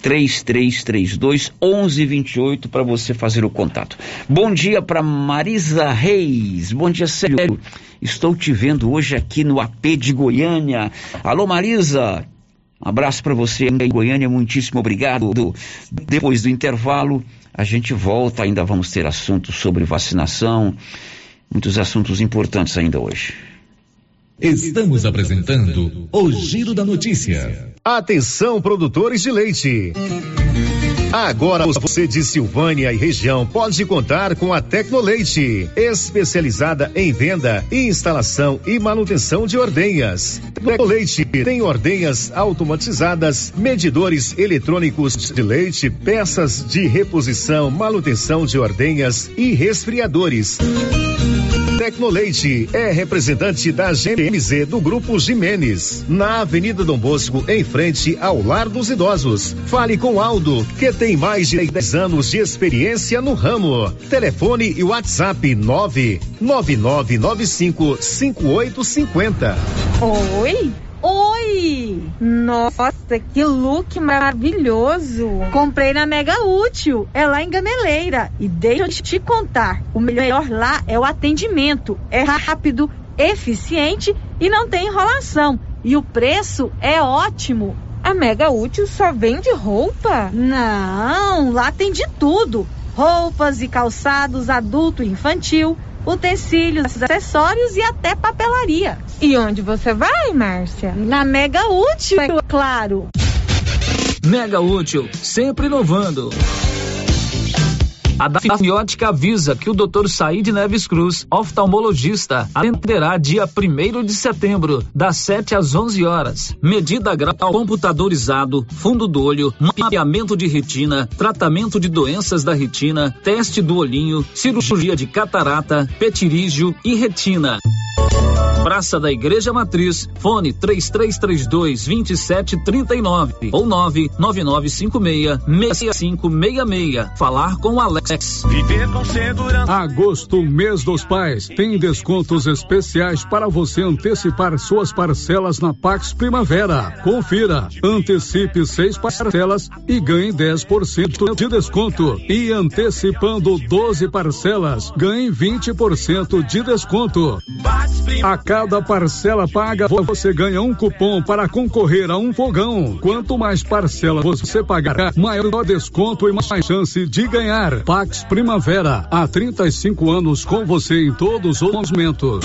3332 1128 para você fazer o contato. Bom dia para Marisa Reis. Bom dia, Sérgio. Estou te vendo hoje aqui no AP de Goiânia. Alô, Marisa. Um abraço para você em Goiânia. Muitíssimo obrigado. Depois do intervalo, a gente volta. Ainda vamos ter assuntos sobre vacinação. Muitos assuntos importantes ainda hoje. Estamos apresentando o Giro da Notícia. Atenção, produtores de leite. Agora você de Silvânia e região pode contar com a Tecnoleite, especializada em venda, instalação e manutenção de ordenhas. Tecnoleite tem ordenhas automatizadas, medidores eletrônicos de leite, peças de reposição, manutenção de ordenhas e resfriadores. Tecnoleite é representante da GMZ do Grupo Jimenez, na Avenida Dom Bosco, em frente ao Lar dos Idosos. Fale com Aldo, que tem mais de 10 anos de experiência no ramo. Telefone e WhatsApp 99995 5850. Oi? Nossa, que look maravilhoso! Comprei na Mega Útil, é lá em Gameleira. E deixa eu te contar, o melhor lá é o atendimento. É rápido, eficiente e não tem enrolação. E o preço é ótimo. A Mega Útil só vende roupa? Não, lá tem de tudo. Roupas e calçados adulto e infantil utensílios, acessórios e até papelaria. E onde você vai, Márcia? Na Mega Útil, é claro. Mega Útil, sempre inovando. A Dafniótica avisa que o Dr. Said Neves Cruz, oftalmologista, atenderá dia 1 de setembro, das 7 às 11 horas. Medida grau computadorizado, fundo do olho, mapeamento de retina, tratamento de doenças da retina, teste do olhinho, cirurgia de catarata, petirígio e retina. Praça da Igreja Matriz, fone 3332 2739 ou 99956 6566. Falar com o Alex. Viver com segurança. Agosto, mês dos pais, tem descontos especiais para você antecipar suas parcelas na Pax Primavera. Confira. Antecipe seis parcelas e ganhe 10% de desconto. E antecipando 12 parcelas, ganhe 20% de desconto. A cada parcela paga, você ganha um cupom para concorrer a um fogão. Quanto mais parcela você pagar, maior desconto e mais chance de ganhar. Pax Primavera, há 35 anos com você em todos os momentos.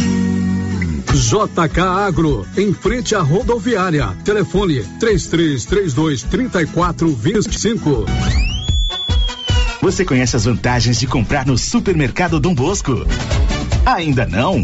JK Agro, em frente à rodoviária. Telefone 3332 3425. Você conhece as vantagens de comprar no supermercado Dom Bosco? Ainda não?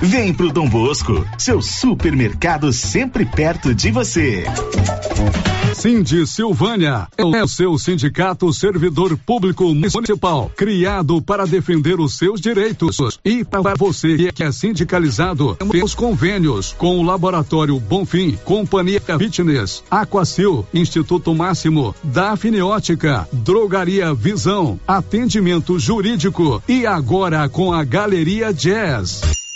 Vem pro Dom Bosco, seu supermercado sempre perto de você. Cindy Silvânia é o seu sindicato servidor público municipal, criado para defender os seus direitos. E para você que é sindicalizado, temos convênios com o Laboratório Bonfim, Companhia Fitness, Aquacil, Instituto Máximo, Dafniótica, Drogaria Visão, Atendimento Jurídico e agora com a Galeria Jazz.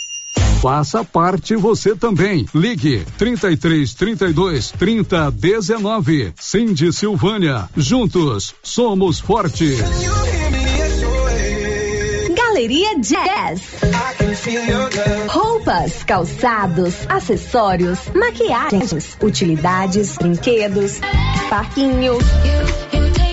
Faça parte você também. Ligue 33 32 30 19. Cindy Silvânia. Juntos somos fortes. Galeria Jazz. Roupas, calçados, acessórios, maquiagens, utilidades, brinquedos, parquinho.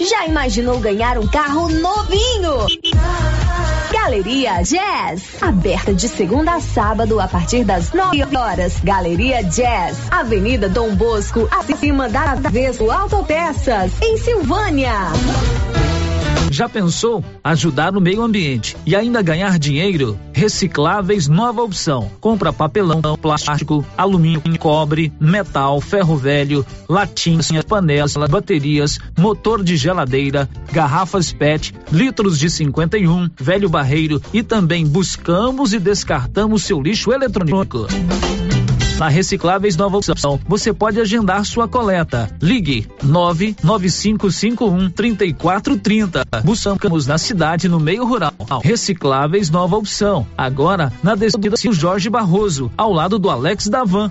Já imaginou ganhar um carro novinho? Galeria Jazz, aberta de segunda a sábado a partir das 9 horas. Galeria Jazz, Avenida Dom Bosco, acima da Vesco Autopeças, em Silvânia. Já pensou ajudar no meio ambiente e ainda ganhar dinheiro? Recicláveis nova opção. Compra papelão, plástico, alumínio, cobre, metal, ferro velho, latinhas, panelas, baterias, motor de geladeira, garrafas PET, litros de 51, velho barreiro e também buscamos e descartamos seu lixo eletrônico. Na Recicláveis Nova Opção, você pode agendar sua coleta. Ligue 99551 3430. Buscamos na cidade no meio rural. Recicláveis Nova Opção. Agora na descida Jorge Barroso, ao lado do Alex Davan.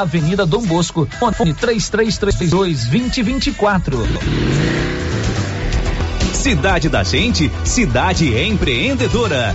Avenida Dom Bosco, fone 3332 2024. Cidade da Gente, cidade empreendedora.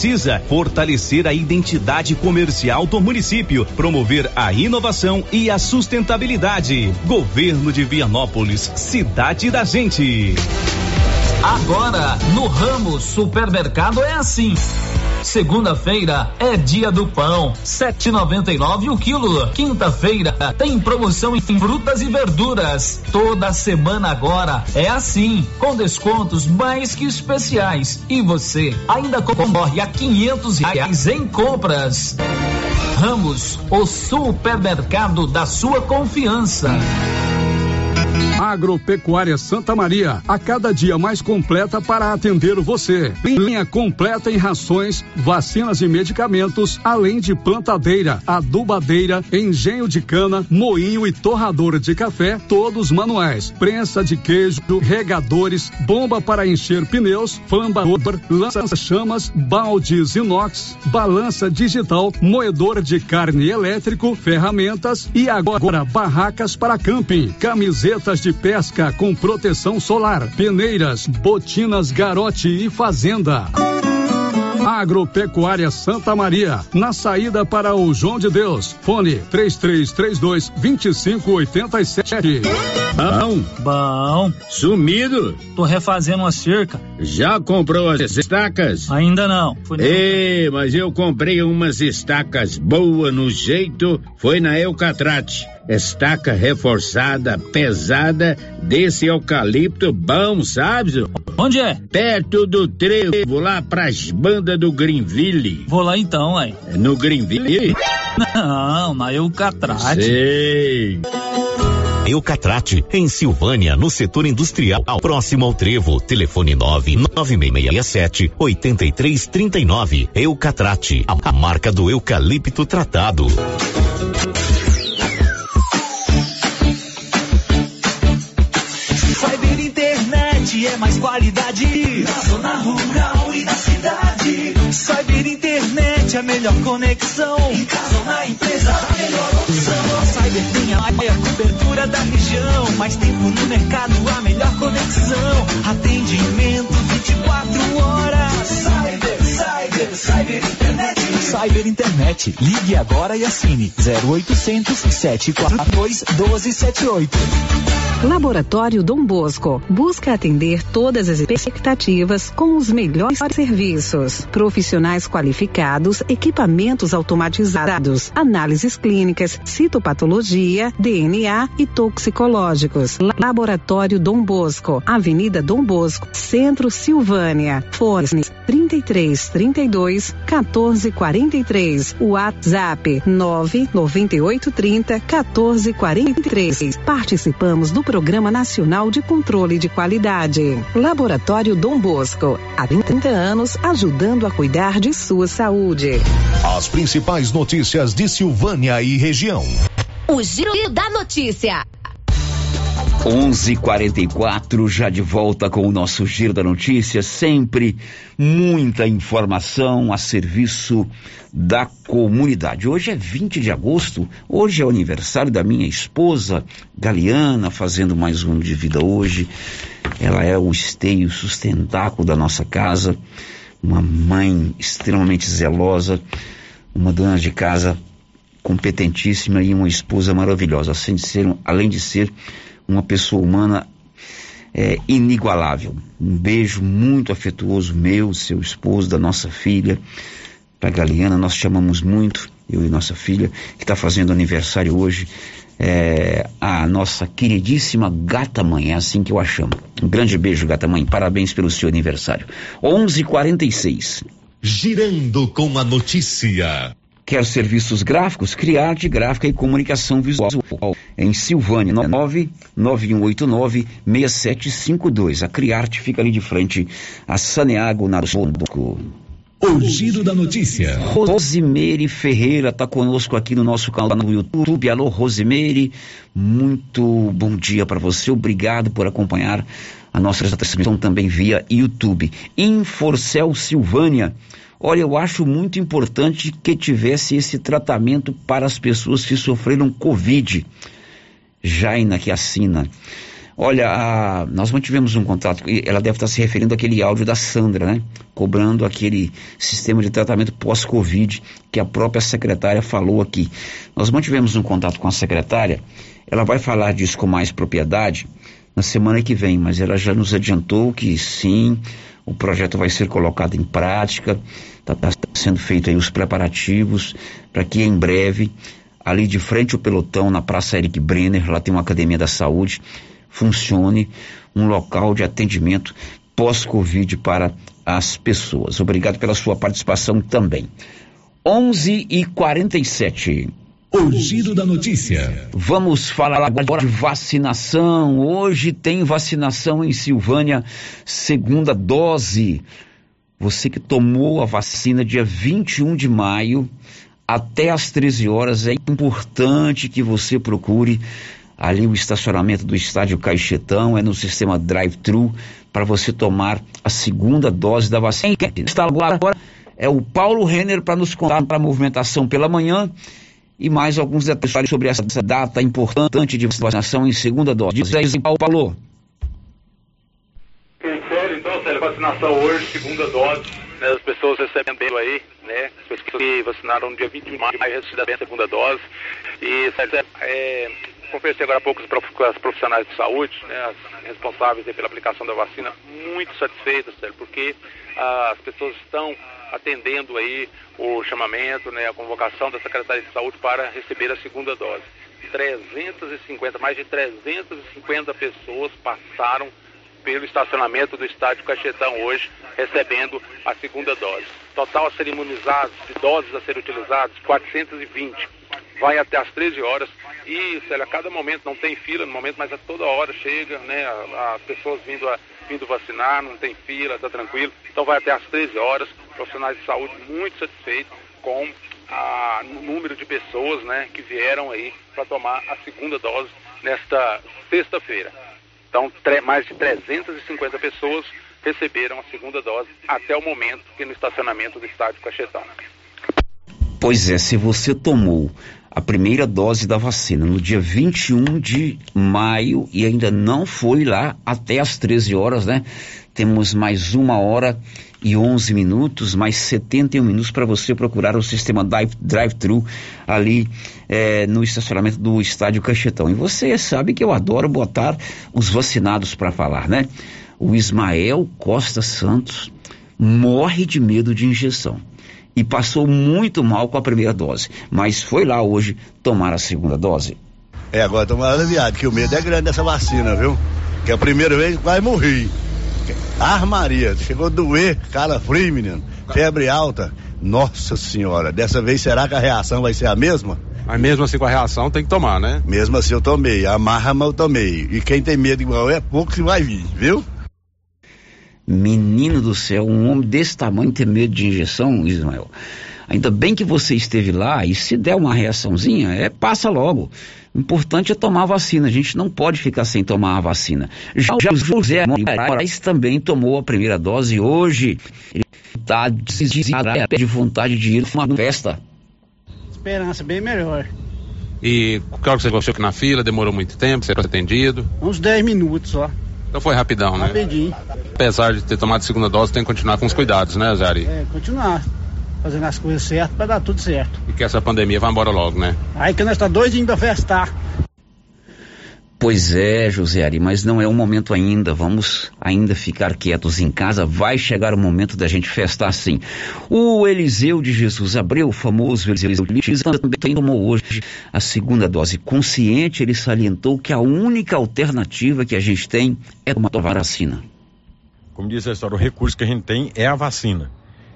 precisa fortalecer a identidade comercial do município, promover a inovação e a sustentabilidade. Governo de Vianópolis, cidade da gente. Agora, no ramo supermercado é assim. Segunda-feira é dia do pão, 7,99 o quilo. Quinta-feira tem promoção em frutas e verduras. Toda semana agora é assim, com descontos mais que especiais. E você ainda concorre a 500 reais em compras. Ramos, o supermercado da sua confiança. Agropecuária Santa Maria, a cada dia mais completa para atender você. Linha completa em rações, vacinas e medicamentos, além de plantadeira, adubadeira, engenho de cana, moinho e torrador de café, todos manuais. Prensa de queijo, regadores, bomba para encher pneus, flambador, lança-chamas, baldes inox, balança digital, moedor de carne elétrico, ferramentas e agora barracas para camping, camisetas de pesca com proteção solar, peneiras, botinas, garote e fazenda. Agropecuária Santa Maria, na saída para o João de Deus. Fone 3332 2587. Bom. Bom. Sumido. Tô refazendo uma cerca. Já comprou as estacas? Ainda não. Ei, mas eu comprei umas estacas boas no jeito, foi na Eucatrate. Estaca reforçada, pesada, desse eucalipto bom, sabe? Onde é? Perto do trevo, lá pras bandas do Greenville. Vou lá então, aí. No Greenville? Não, na Eucatrate. Sei. Eucatrate, em Silvânia, no setor industrial, próximo ao Trevo. Telefone 99667 8339. Eucatrate, a, a marca do eucalipto tratado. Cyber Internet é mais qualidade na zona rural e na cidade. Cyber Internet é a melhor conexão. Em casa ou na empresa, a melhor opção. A Cyber tem a maior cobertura da região. Mais tempo no mercado, a melhor conexão. Atendimento 24 horas. Cyber, Internet. Ligue agora e assine 0800 742 1278. Laboratório Dom Bosco busca atender todas as expectativas com os melhores serviços. Profissionais qualificados, equipamentos automatizados, análises clínicas, citopatologia, DNA e toxicológicos. Laboratório Dom Bosco, Avenida Dom Bosco, Centro Silvânia. Fones 33 32 14 43. WhatsApp 998 30 14 43. Participamos do Programa Nacional de Controle de Qualidade. Laboratório Dom Bosco, há 30 anos ajudando a cuidar de sua saúde. As principais notícias de Silvânia e região. O Giro da Notícia. 11:44 já de volta com o nosso giro da notícia, sempre muita informação a serviço da comunidade. Hoje é 20 de agosto, hoje é o aniversário da minha esposa Galiana, fazendo mais um de vida hoje. Ela é o esteio sustentáculo da nossa casa, uma mãe extremamente zelosa, uma dona de casa competentíssima e uma esposa maravilhosa, de ser, além de ser uma pessoa humana é, inigualável. Um beijo muito afetuoso meu, seu esposo, da nossa filha, para Galiana, nós chamamos muito, eu e nossa filha, que está fazendo aniversário hoje, é, a nossa queridíssima gata mãe, é assim que eu a chamo. Um grande beijo, gata mãe, parabéns pelo seu aniversário. 11:46. Girando com a notícia. Quer serviços gráficos? Criarte Gráfica e Comunicação Visual. Em Silvânia, 99189-6752. A Criarte fica ali de frente a Saneago, Narsonco. O giro da notícia. Rosimeire Ferreira está conosco aqui no nosso canal no YouTube. Alô, Rosimeire. Muito bom dia para você. Obrigado por acompanhar a nossa transmissão também via YouTube. Inforcel Silvânia. Olha, eu acho muito importante que tivesse esse tratamento para as pessoas que sofreram Covid. Jaina que assina. Olha, a, nós mantivemos um contato, ela deve estar se referindo àquele áudio da Sandra, né? Cobrando aquele sistema de tratamento pós-Covid que a própria secretária falou aqui. Nós mantivemos um contato com a secretária, ela vai falar disso com mais propriedade na semana que vem, mas ela já nos adiantou que sim, o projeto vai ser colocado em prática, está tá sendo feito aí os preparativos para que em breve, ali de frente ao pelotão, na Praça Eric Brenner, lá tem uma academia da saúde, funcione um local de atendimento pós-Covid para as pessoas. Obrigado pela sua participação também. 11 e 47 o giro da notícia. Vamos falar agora de vacinação. Hoje tem vacinação em Silvânia, segunda dose. Você que tomou a vacina dia 21 de maio, até às 13 horas, é importante que você procure ali o estacionamento do estádio Caixetão, é no sistema drive-thru, para você tomar a segunda dose da vacina. Quem está agora é o Paulo Renner para nos contar para a movimentação pela manhã e mais alguns detalhes sobre essa data importante de vacinação em segunda dose. Diz aí, Paulo. Vacinação hoje, segunda dose, né, as pessoas recebendo aí, né, as pessoas que vacinaram no dia 21 de maio, receberam a segunda dose, e é, conversei agora há pouco com as profissionais de saúde, né, as responsáveis pela aplicação da vacina, muito satisfeitas, sério, porque ah, as pessoas estão atendendo aí o chamamento, né, a convocação da Secretaria de Saúde para receber a segunda dose. 350, mais de 350 pessoas passaram pelo estacionamento do estádio Cachetão hoje, recebendo a segunda dose. Total a ser imunizados, de doses a serem utilizadas, 420. Vai até às 13 horas e, Célia, a cada momento, não tem fila no momento, mas a toda hora chega, né, as pessoas vindo, a, vindo vacinar, não tem fila, está tranquilo. Então vai até às 13 horas, profissionais de saúde muito satisfeitos com a, o número de pessoas né, que vieram aí para tomar a segunda dose nesta sexta-feira. Então, mais de 350 pessoas receberam a segunda dose até o momento que no estacionamento do estádio Cachetão. Pois é, se você tomou a primeira dose da vacina no dia 21 de maio e ainda não foi lá até as 13 horas, né? Temos mais uma hora e 11 minutos, mais 71 minutos para você procurar o sistema drive-thru ali é, no estacionamento do estádio Cachetão. E você sabe que eu adoro botar os vacinados para falar, né? O Ismael Costa Santos morre de medo de injeção e passou muito mal com a primeira dose, mas foi lá hoje tomar a segunda dose. É, agora estamos aliviados, que o medo é grande dessa vacina, viu? Que a primeira vez quase morri. Armaria, chegou a doer, cara frio, menino, febre alta. Nossa senhora, dessa vez será que a reação vai ser a mesma? Mas mesmo assim com a reação tem que tomar, né? Mesmo assim eu tomei, amarra, mas eu tomei. E quem tem medo igual é pouco que vai vir, viu? Menino do céu, um homem desse tamanho ter medo de injeção, Ismael. Ainda bem que você esteve lá e se der uma reaçãozinha, é passa logo. O importante é tomar a vacina. A gente não pode ficar sem tomar a vacina. Já, já o José Moraes também tomou a primeira dose hoje. Ele está de vontade de ir para uma festa. Esperança bem melhor. E claro que você gostou que na fila, demorou muito tempo, você foi atendido? Uns 10 minutos só. Então foi rapidão, né? Rapidinho. Apesar de ter tomado a segunda dose, tem que continuar com os cuidados, né, Zari? É, continuar. Fazendo as coisas certas para dar tudo certo. E que essa pandemia vá embora logo, né? Aí que nós tá doidinho pra festar. Pois é, José Ari, mas não é o momento ainda. Vamos ainda ficar quietos em casa. Vai chegar o momento da gente festar sim. O Eliseu de Jesus Abreu, o famoso Eliseu de Jesus, também tomou hoje a segunda dose. Consciente, ele salientou que a única alternativa que a gente tem é tomar a vacina. Como diz a história, o recurso que a gente tem é a vacina.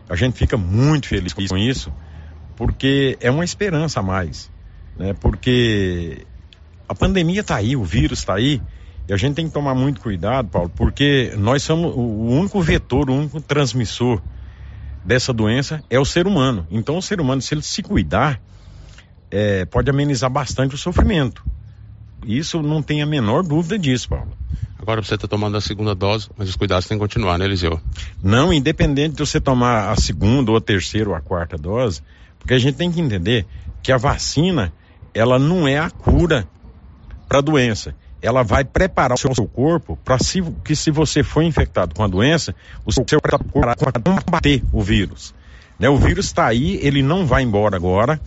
A gente fica muito feliz com isso, porque é uma esperança a mais. Né? Porque a pandemia está aí, o vírus está aí, e a gente tem que tomar muito cuidado, Paulo, porque nós somos o único vetor, o único transmissor dessa doença é o ser humano. Então, o ser humano, se ele se cuidar, é, pode amenizar bastante o sofrimento. Isso não tem a menor dúvida disso, Paulo. Agora você está tomando a segunda dose, mas os cuidados têm que continuar, né, Eliseu? Não, independente de você tomar a segunda ou a terceira ou a quarta dose, porque a gente tem que entender que a vacina, ela não é a cura para a doença. Ela vai preparar o seu corpo para se, que se você for infectado com a doença, o seu corpo vai combater o vírus. Né? O vírus está aí, ele não vai embora agora,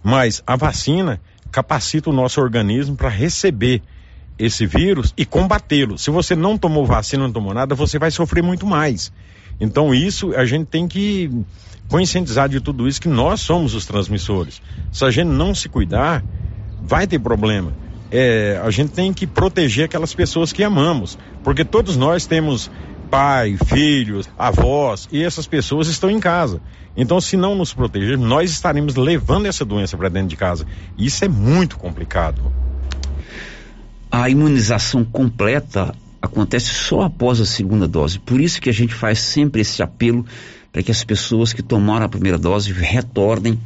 mas a vacina capacita o nosso organismo para receber esse vírus e combatê-lo. Se você não tomou vacina, não tomou nada, você vai sofrer muito mais. Então isso a gente tem que conscientizar de tudo isso que nós somos os transmissores. Se a gente não se cuidar, vai ter problema é, a gente tem que proteger aquelas pessoas que amamos, porque todos nós temos pai, filhos, avós, e essas pessoas estão em casa. Então, se não nos proteger, nós estaremos levando essa doença para dentro de casa. Isso é muito complicado. A imunização completa acontece só após a segunda dose. Por isso que a gente faz sempre esse apelo para que as pessoas que tomaram a primeira dose retornem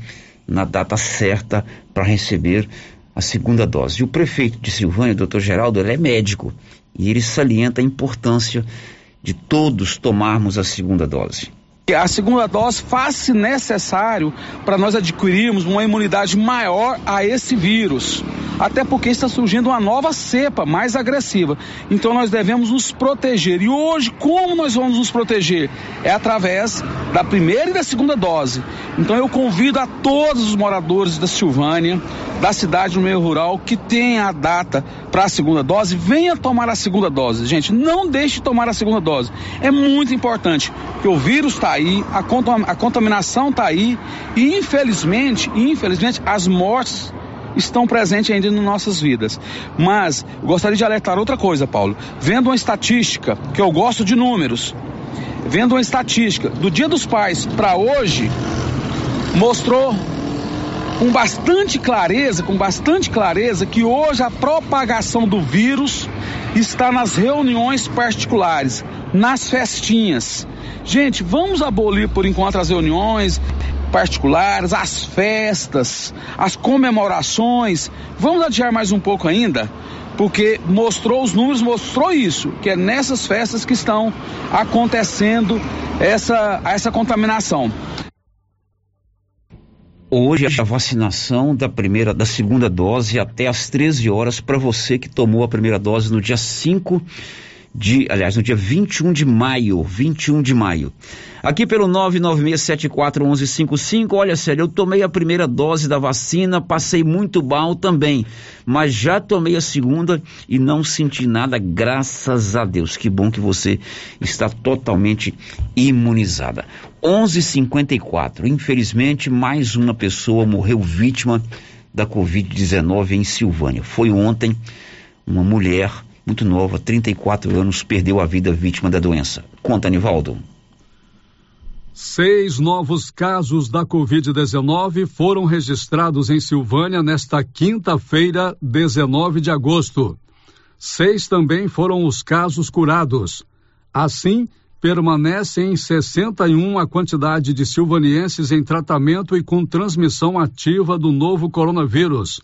na data certa para receber a segunda dose. E o prefeito de Silvânia, doutor Geraldo, ele é médico e ele salienta a importância de todos tomarmos a segunda dose. A segunda dose faz-se necessário para nós adquirirmos uma imunidade maior a esse vírus. Até porque está surgindo uma nova cepa mais agressiva. Então nós devemos nos proteger. E hoje, como nós vamos nos proteger? É através da primeira e da segunda dose. Então eu convido a todos os moradores da Silvânia, da cidade do meio rural, que tem a data para a segunda dose, venha tomar a segunda dose. Gente, não deixe de tomar a segunda dose. É muito importante, porque o vírus está aí, a, a contaminação está aí e infelizmente, infelizmente, as mortes estão presentes ainda nas nossas vidas. Mas gostaria de alertar outra coisa, Paulo. Vendo uma estatística, que eu gosto de números, vendo uma estatística do Dia dos Pais para hoje, mostrou com bastante clareza, com bastante clareza, que hoje a propagação do vírus está nas reuniões particulares, nas festinhas. Gente, vamos abolir por enquanto as reuniões particulares, as festas, as comemorações. Vamos adiar mais um pouco ainda, porque mostrou os números, mostrou isso, que é nessas festas que estão acontecendo essa, essa contaminação. Hoje a vacinação da primeira, da segunda dose até às 13 horas para você que tomou a primeira dose no dia 5 de, aliás, no dia 21 de maio, 21 de maio. Aqui pelo 996741155, olha sério, eu tomei a primeira dose da vacina, passei muito mal também, mas já tomei a segunda e não senti nada, graças a Deus. Que bom que você está totalmente imunizada. 11:54. Infelizmente, mais uma pessoa morreu vítima da COVID-19 em Silvânia. Foi ontem uma mulher muito nova, 34 anos, perdeu a vida vítima da doença. Conta, Anivaldo. Seis novos casos da Covid-19 foram registrados em Silvânia nesta quinta-feira, 19 de agosto. Seis também foram os casos curados. Assim, permanece em 61 a quantidade de silvanienses em tratamento e com transmissão ativa do novo coronavírus.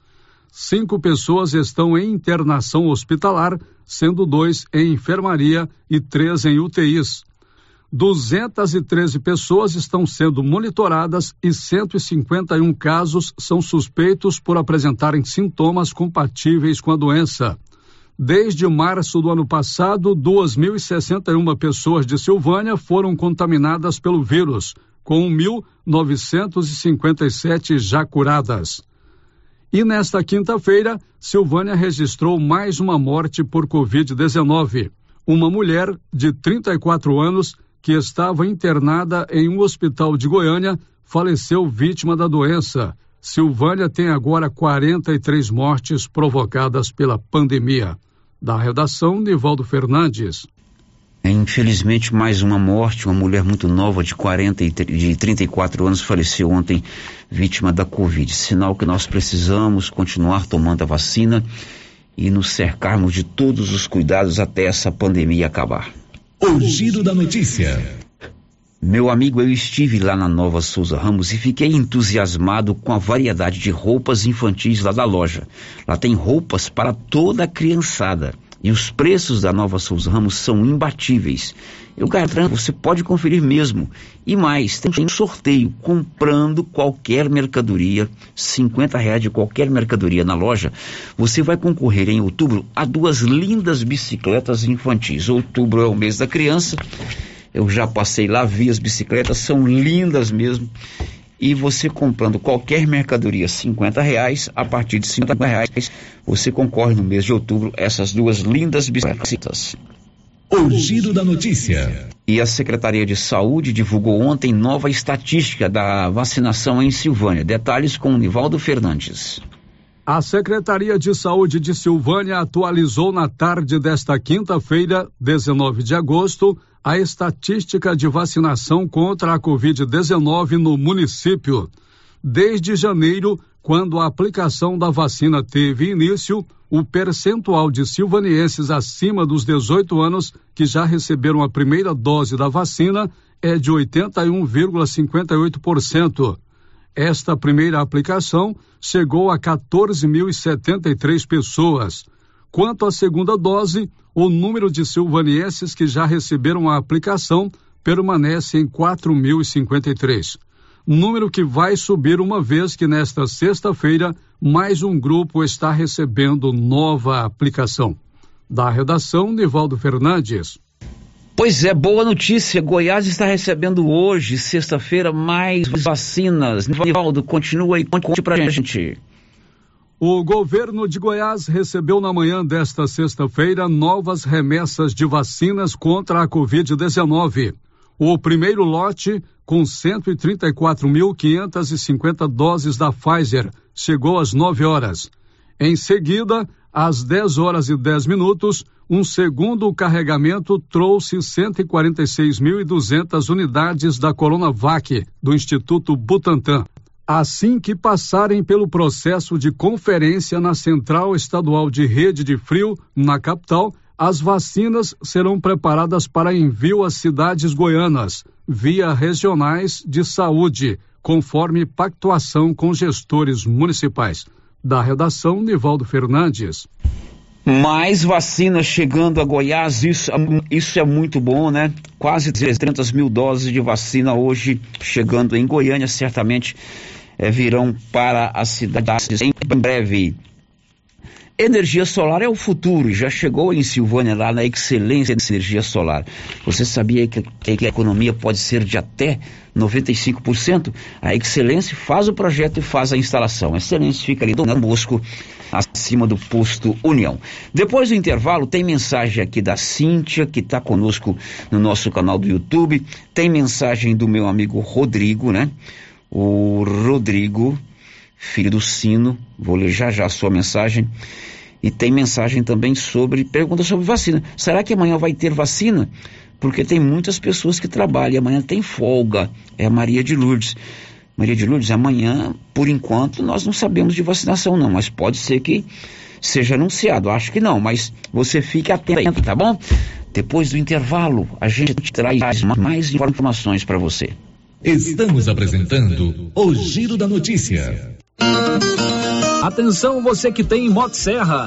Cinco pessoas estão em internação hospitalar, sendo dois em enfermaria e três em UTIs. 213 pessoas estão sendo monitoradas e 151 casos são suspeitos por apresentarem sintomas compatíveis com a doença. Desde março do ano passado, 2.061 pessoas de Silvânia foram contaminadas pelo vírus, com 1.957 já curadas. E nesta quinta-feira, Silvânia registrou mais uma morte por Covid-19. Uma mulher de 34 anos que estava internada em um hospital de Goiânia faleceu vítima da doença. Silvânia tem agora 43 mortes provocadas pela pandemia. Da redação, Nivaldo Fernandes. É, infelizmente, mais uma morte. Uma mulher muito nova, de, 40 e, de 34 anos, faleceu ontem, vítima da Covid. Sinal que nós precisamos continuar tomando a vacina e nos cercarmos de todos os cuidados até essa pandemia acabar. O giro da notícia. Meu amigo, eu estive lá na Nova Souza Ramos e fiquei entusiasmado com a variedade de roupas infantis lá da loja. Lá tem roupas para toda a criançada. E os preços da Nova Souza Ramos são imbatíveis. Eu garanto, você pode conferir mesmo. E mais, tem um sorteio comprando qualquer mercadoria, 50 reais de qualquer mercadoria na loja. Você vai concorrer em outubro a duas lindas bicicletas infantis. Outubro é o mês da criança eu já passei lá, vi as bicicletas, são lindas mesmo. E você comprando qualquer mercadoria, 50 reais, a partir de 50 reais, você concorre no mês de outubro essas duas lindas bicicletas. O giro da notícia. E a Secretaria de Saúde divulgou ontem nova estatística da vacinação em Silvânia. Detalhes com o Nivaldo Fernandes. A Secretaria de Saúde de Silvânia atualizou na tarde desta quinta-feira, 19 de agosto, a estatística de vacinação contra a Covid-19 no município. Desde janeiro, quando a aplicação da vacina teve início, o percentual de silvanienses acima dos 18 anos que já receberam a primeira dose da vacina é de 81,58%. Esta primeira aplicação chegou a 14.073 pessoas. Quanto à segunda dose, o número de silvanienses que já receberam a aplicação permanece em 4.053. Número que vai subir uma vez que nesta sexta-feira mais um grupo está recebendo nova aplicação. Da redação, Nivaldo Fernandes. Pois é, boa notícia. Goiás está recebendo hoje, sexta-feira, mais vacinas. Nivaldo, continua aí, conte pra gente. O governo de Goiás recebeu na manhã desta sexta-feira novas remessas de vacinas contra a Covid-19. O primeiro lote, com 134.550 doses da Pfizer, chegou às 9 horas. Em seguida, às 10 horas e 10 minutos, um segundo carregamento trouxe 146.200 unidades da Coronavac, do Instituto Butantan. Assim que passarem pelo processo de conferência na Central Estadual de Rede de Frio, na capital, as vacinas serão preparadas para envio às cidades goianas, via regionais de saúde, conforme pactuação com gestores municipais. Da redação, Nivaldo Fernandes. Mais vacinas chegando a Goiás, isso, isso é muito bom, né? Quase 300 mil doses de vacina hoje chegando em Goiânia, certamente é, virão para as cidades em breve. Energia solar é o futuro, já chegou em Silvânia lá na excelência de energia solar. Você sabia que, que a economia pode ser de até 95%? A excelência faz o projeto e faz a instalação. A excelência fica ali do Bosco, acima do posto União. Depois do intervalo, tem mensagem aqui da Cíntia, que está conosco no nosso canal do YouTube. Tem mensagem do meu amigo Rodrigo, né? o Rodrigo, filho do Sino, vou ler já já a sua mensagem. E tem mensagem também sobre, pergunta sobre vacina. Será que amanhã vai ter vacina? Porque tem muitas pessoas que trabalham, amanhã tem folga. É a Maria de Lourdes. Maria de Lourdes, amanhã, por enquanto, nós não sabemos de vacinação não, mas pode ser que seja anunciado. Acho que não, mas você fique atento, tá bom? Depois do intervalo, a gente traz mais informações para você. Estamos apresentando o Giro da Notícia. Atenção você que tem Motosserra.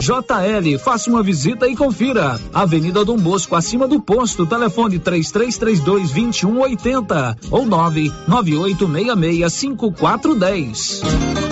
JL, faça uma visita e confira. Avenida Dom Bosco, acima do posto, telefone 3332 2180 ou 99866 5410.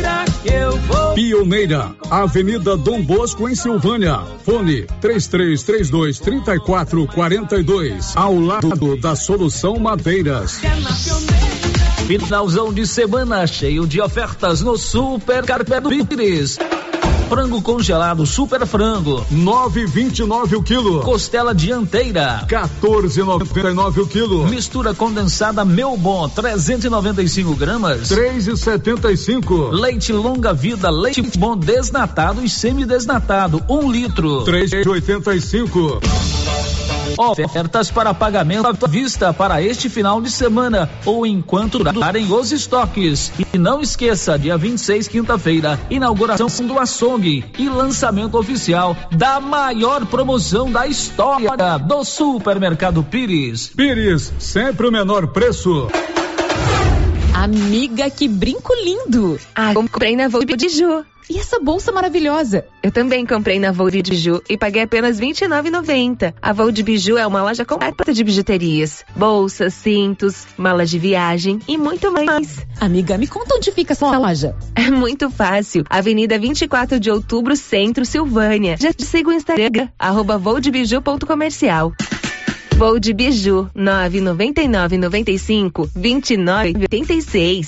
Pioneira, Avenida Dom Bosco, em Silvânia. Fone 3332 3442. Ao lado da Solução Madeiras. Finalzão de semana cheio de ofertas no Super Carpé do Pires. Frango congelado Super Frango. 9,29 o quilo. Costela dianteira. 14,99 o quilo. Mistura condensada Meu Bom, 395 gramas. 3,75. Leite longa vida, leite bom desnatado e semidesnatado, 1 um litro. 3,85. Ofertas para pagamento à vista para este final de semana ou enquanto durarem os estoques. E não esqueça, dia 26, quinta-feira, inauguração do açougue e lançamento oficial da maior promoção da história do Supermercado Pires. Pires, sempre o menor preço. Amiga, que brinco lindo! Ah, comprei na Volpe de Ju. E essa bolsa maravilhosa? Eu também comprei na Vou de Biju e paguei apenas R$ 29,90. A Vou de Biju é uma loja completa de bijuterias, bolsas, cintos, malas de viagem e muito mais. Amiga, me conta onde fica essa loja. É muito fácil. Avenida 24 de Outubro, Centro, Silvânia. Já te siga o Instagram, arroba. Vou de Biju, 999 95 29 86.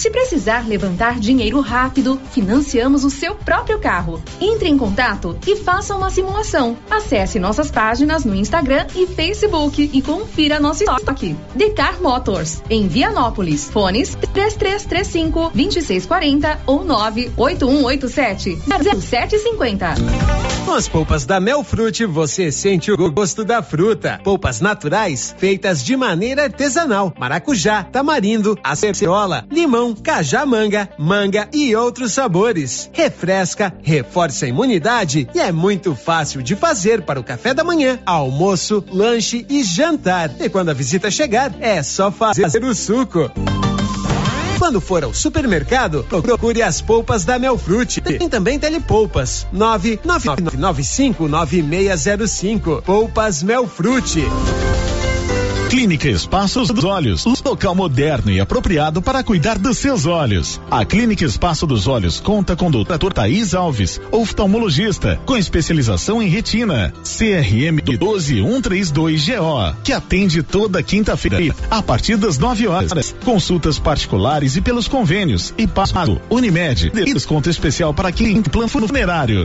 Se precisar levantar dinheiro rápido, financiamos o seu próprio carro. Entre em contato e faça uma simulação. Acesse nossas páginas no Instagram e Facebook e confira nosso estoque. Decar Motors, em Vianópolis. Fones 3335 2640 ou 98187 0750. Com as polpas da Melfrute, você sente o gosto da fruta. Polpas naturais, feitas de maneira artesanal. Maracujá, tamarindo, acerola, limão, cajamanga, manga e outros sabores. Refresca, reforça a imunidade e é muito fácil de fazer para o café da manhã, almoço, lanche e jantar. E quando a visita chegar, é só fazer o suco. Quando for ao supermercado, procure as polpas da Melfrute. Tem também telepolpas. 999959605. Polpas Melfrute. Clínica Espaços dos Olhos, local moderno e apropriado para cuidar dos seus olhos. A Clínica Espaço dos Olhos conta com o doutor Thaís Alves, oftalmologista, com especialização em retina, CRM 12132GO, que atende toda quinta-feira, a partir das 9 horas. Consultas particulares e pelos convênios, e passo Unimed, desconto especial para quem plano funerário.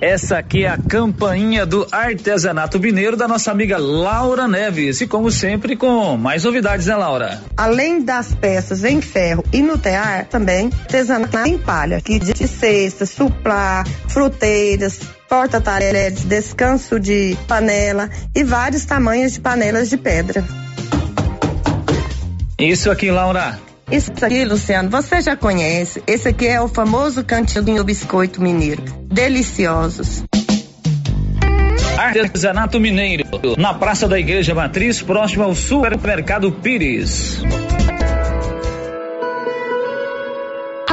Essa aqui é a campainha do artesanato mineiro da nossa amiga Laura Neves. E como sempre, com mais novidades, né, Laura? Além das peças em ferro e no tear, também artesanato em palha, que de cestas, suplá, fruteiras, porta-talheres, descanso de panela e vários tamanhos de panelas de pedra. Isso aqui, Laura. Isso aqui, Luciano, você já conhece. Esse aqui é o famoso cantinho do biscoito mineiro. Deliciosos. Artesanato Mineiro, na Praça da Igreja Matriz, próximo ao Supermercado Pires.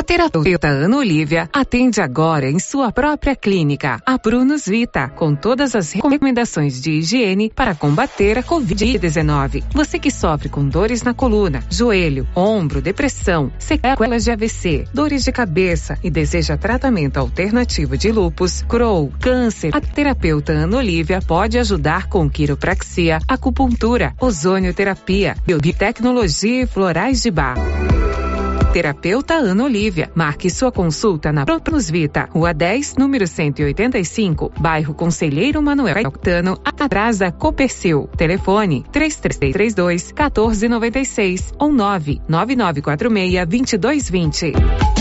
A terapeuta Ana Olivia atende agora em sua própria clínica, a Prunus Vita, com todas as recomendações de higiene para combater a Covid-19. Você que sofre com dores na coluna, joelho, ombro, depressão, sequelas de AVC, dores de cabeça e deseja tratamento alternativo de lupus, Crohn, câncer, a terapeuta Ana Olivia pode ajudar com quiropraxia, acupuntura, ozonioterapia, biotecnologia e florais de bar. Terapeuta Ana Olivia. Marque sua consulta na Propnos Vita, Rua 10, número 185, bairro Conselheiro Manuel Octano, atrás da Copercil. Telefone 3332 1496 ou 99946 2220.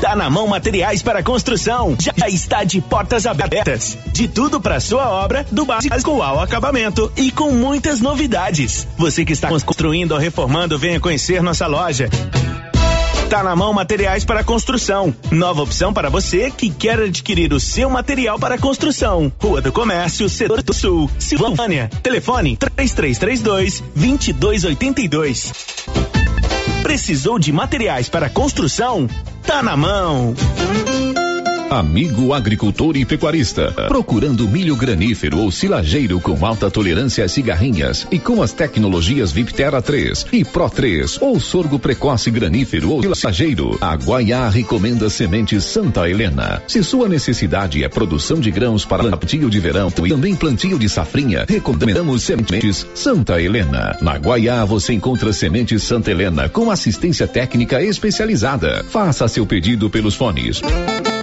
Tá na mão materiais para construção. Já está de portas abertas. De tudo para sua obra, do básico ao acabamento e com muitas novidades. Você que está construindo ou reformando, venha conhecer nossa loja. Tá na mão materiais para construção. Nova opção para você que quer adquirir o seu material para construção. Rua do Comércio, Setor do Sul, Silvânia. Telefone 3332 2282. Precisou de materiais para construção? Tá na mão. Amigo agricultor e pecuarista, procurando milho granífero ou silageiro com alta tolerância às cigarrinhas e com as tecnologias Viptera 3 e Pro 3 ou sorgo precoce granífero ou silageiro, a Guaiá recomenda sementes Santa Helena. Se sua necessidade é produção de grãos para plantio de verão e também plantio de safrinha, recomendamos sementes Santa Helena. Na Guaiá você encontra sementes Santa Helena com assistência técnica especializada. Faça seu pedido pelos fones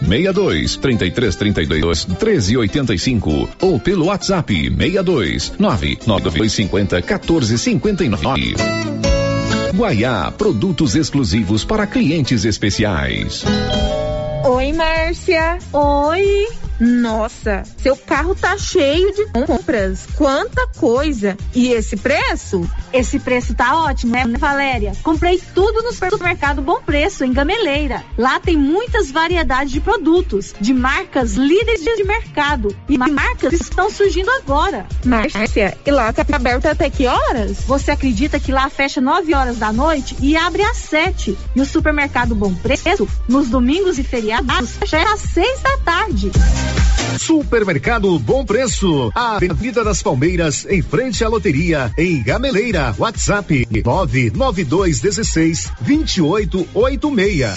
62 33 32 13 85 ou pelo WhatsApp 62 99250 14 59. Guaiá, produtos exclusivos para clientes especiais. Oi, Márcia. Oi. Nossa, seu carro tá cheio de compras. Quanta coisa! E esse preço? Esse preço tá ótimo, né, Valéria? Comprei tudo no supermercado Bom Preço, em Gameleira. Lá tem muitas variedades de produtos, de marcas líderes de mercado. E marcas que estão surgindo agora. Márcia, e lá tá aberto até que horas? Você acredita que lá fecha 9 horas da noite e abre às 7? E o supermercado Bom Preço, nos domingos e feriados, fecha às 6 da tarde. Supermercado Bom Preço, a Avenida das Palmeiras, em frente à loteria, em Gameleira. WhatsApp 99216 2886.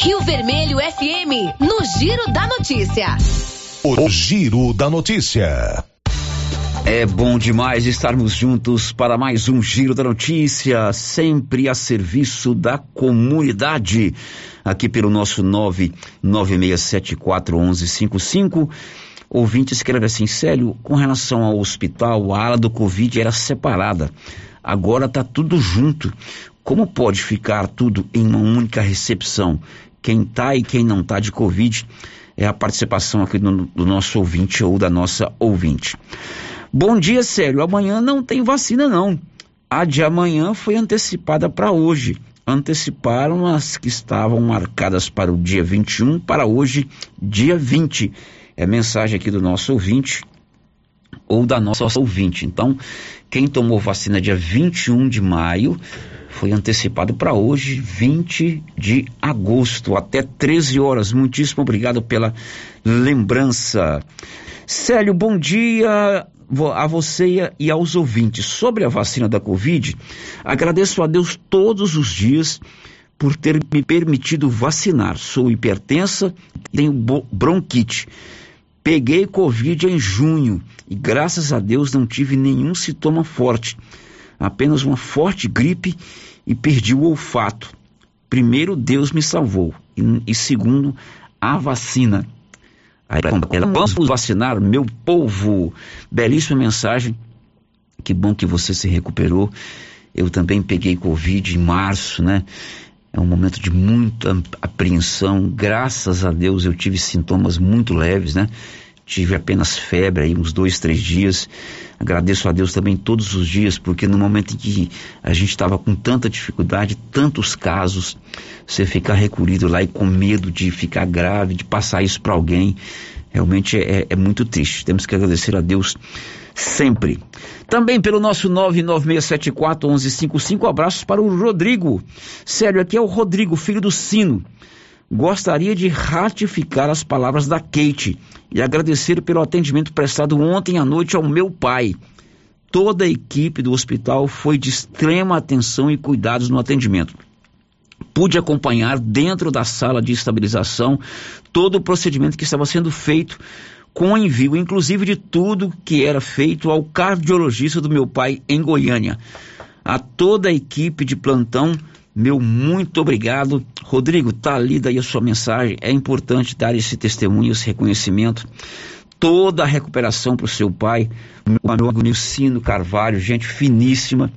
Rio Vermelho FM, no Giro da Notícia. O Giro da Notícia. É bom demais estarmos juntos para mais um Giro da Notícia, sempre a serviço da comunidade. Aqui pelo nosso 996741155. Ouvinte escreve assim: Célio, com relação ao hospital, a ala do Covid era separada. Agora está tudo junto. Como pode ficar tudo em uma única recepção? Quem está e quem não está de Covid é a participação aqui do, do nosso ouvinte ou da nossa ouvinte. Bom dia, Célio. Amanhã não tem vacina, não. A de amanhã foi antecipada para hoje. Anteciparam as que estavam marcadas para o dia 21 para hoje, dia 20. É mensagem aqui do nosso ouvinte ou da nossa ouvinte. Então, quem tomou vacina dia 21 de maio foi antecipado para hoje, 20 de agosto, até 13 horas. Muitíssimo obrigado pela lembrança. Célio, bom dia a você e aos ouvintes. Sobre a vacina da Covid, agradeço a Deus todos os dias por ter me permitido vacinar. Sou hipertensa e tenho bronquite. Peguei Covid em junho e graças a Deus não tive nenhum sintoma forte, apenas uma forte gripe e perdi o olfato. Primeiro, Deus me salvou e, e segundo, a vacina. Vamos vacinar, meu povo. Belíssima mensagem. Que bom que você se recuperou. Eu também peguei Covid em março, né? É um momento de muita apreensão. Graças a Deus eu tive sintomas muito leves, né? Tive apenas febre aí uns dois, três dias. Agradeço a Deus também todos os dias, porque no momento em que a gente estava com tanta dificuldade, tantos casos, você ficar recolhido lá e com medo de ficar grave, de passar isso para alguém, realmente é, é muito triste. Temos que agradecer a Deus sempre. Também pelo nosso 996741155, abraços para o Rodrigo. Sério, aqui é o Rodrigo, filho do Sino gostaria de ratificar as palavras da Kate e agradecer pelo atendimento prestado ontem à noite ao meu pai. Toda a equipe do hospital foi de extrema atenção e cuidados no atendimento. Pude acompanhar dentro da sala de estabilização todo o procedimento que estava sendo feito com envio, inclusive de tudo que era feito ao cardiologista do meu pai em Goiânia. A toda a equipe de plantão meu muito obrigado. Rodrigo, tá lida aí a sua mensagem. É importante dar esse testemunho, esse reconhecimento. Toda a recuperação para o seu pai, meu amigo Nilcino Carvalho, gente finíssima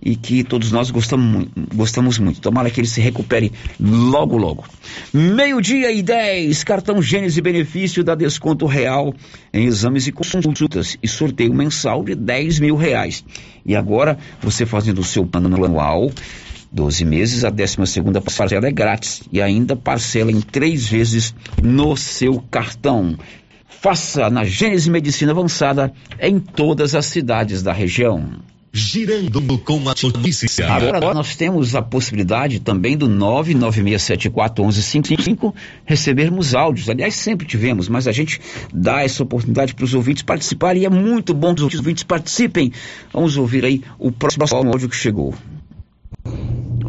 e que todos nós gostamos muito, gostamos muito. Tomara que ele se recupere logo, logo. Meio-dia e 10, cartão Gênesis benefício da desconto real em exames e consultas e sorteio mensal de 10 mil reais. E agora, você fazendo o seu plano anual, 12 meses, a 12 segunda parcela é grátis e ainda parcela em três vezes no seu cartão. Faça na Gênese Medicina Avançada em todas as cidades da região. Girando com a notícia. Agora nós temos a possibilidade também do 996741155 recebermos áudios. Aliás, sempre tivemos, mas a gente dá essa oportunidade para os ouvintes participarem e é muito bom que os ouvintes participem. Vamos ouvir aí o próximo áudio que chegou.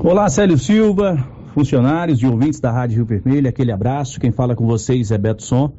Olá, Célio Silva, funcionários e ouvintes da Rádio Rio Vermelho, aquele abraço. Quem fala com vocês é Beto Som.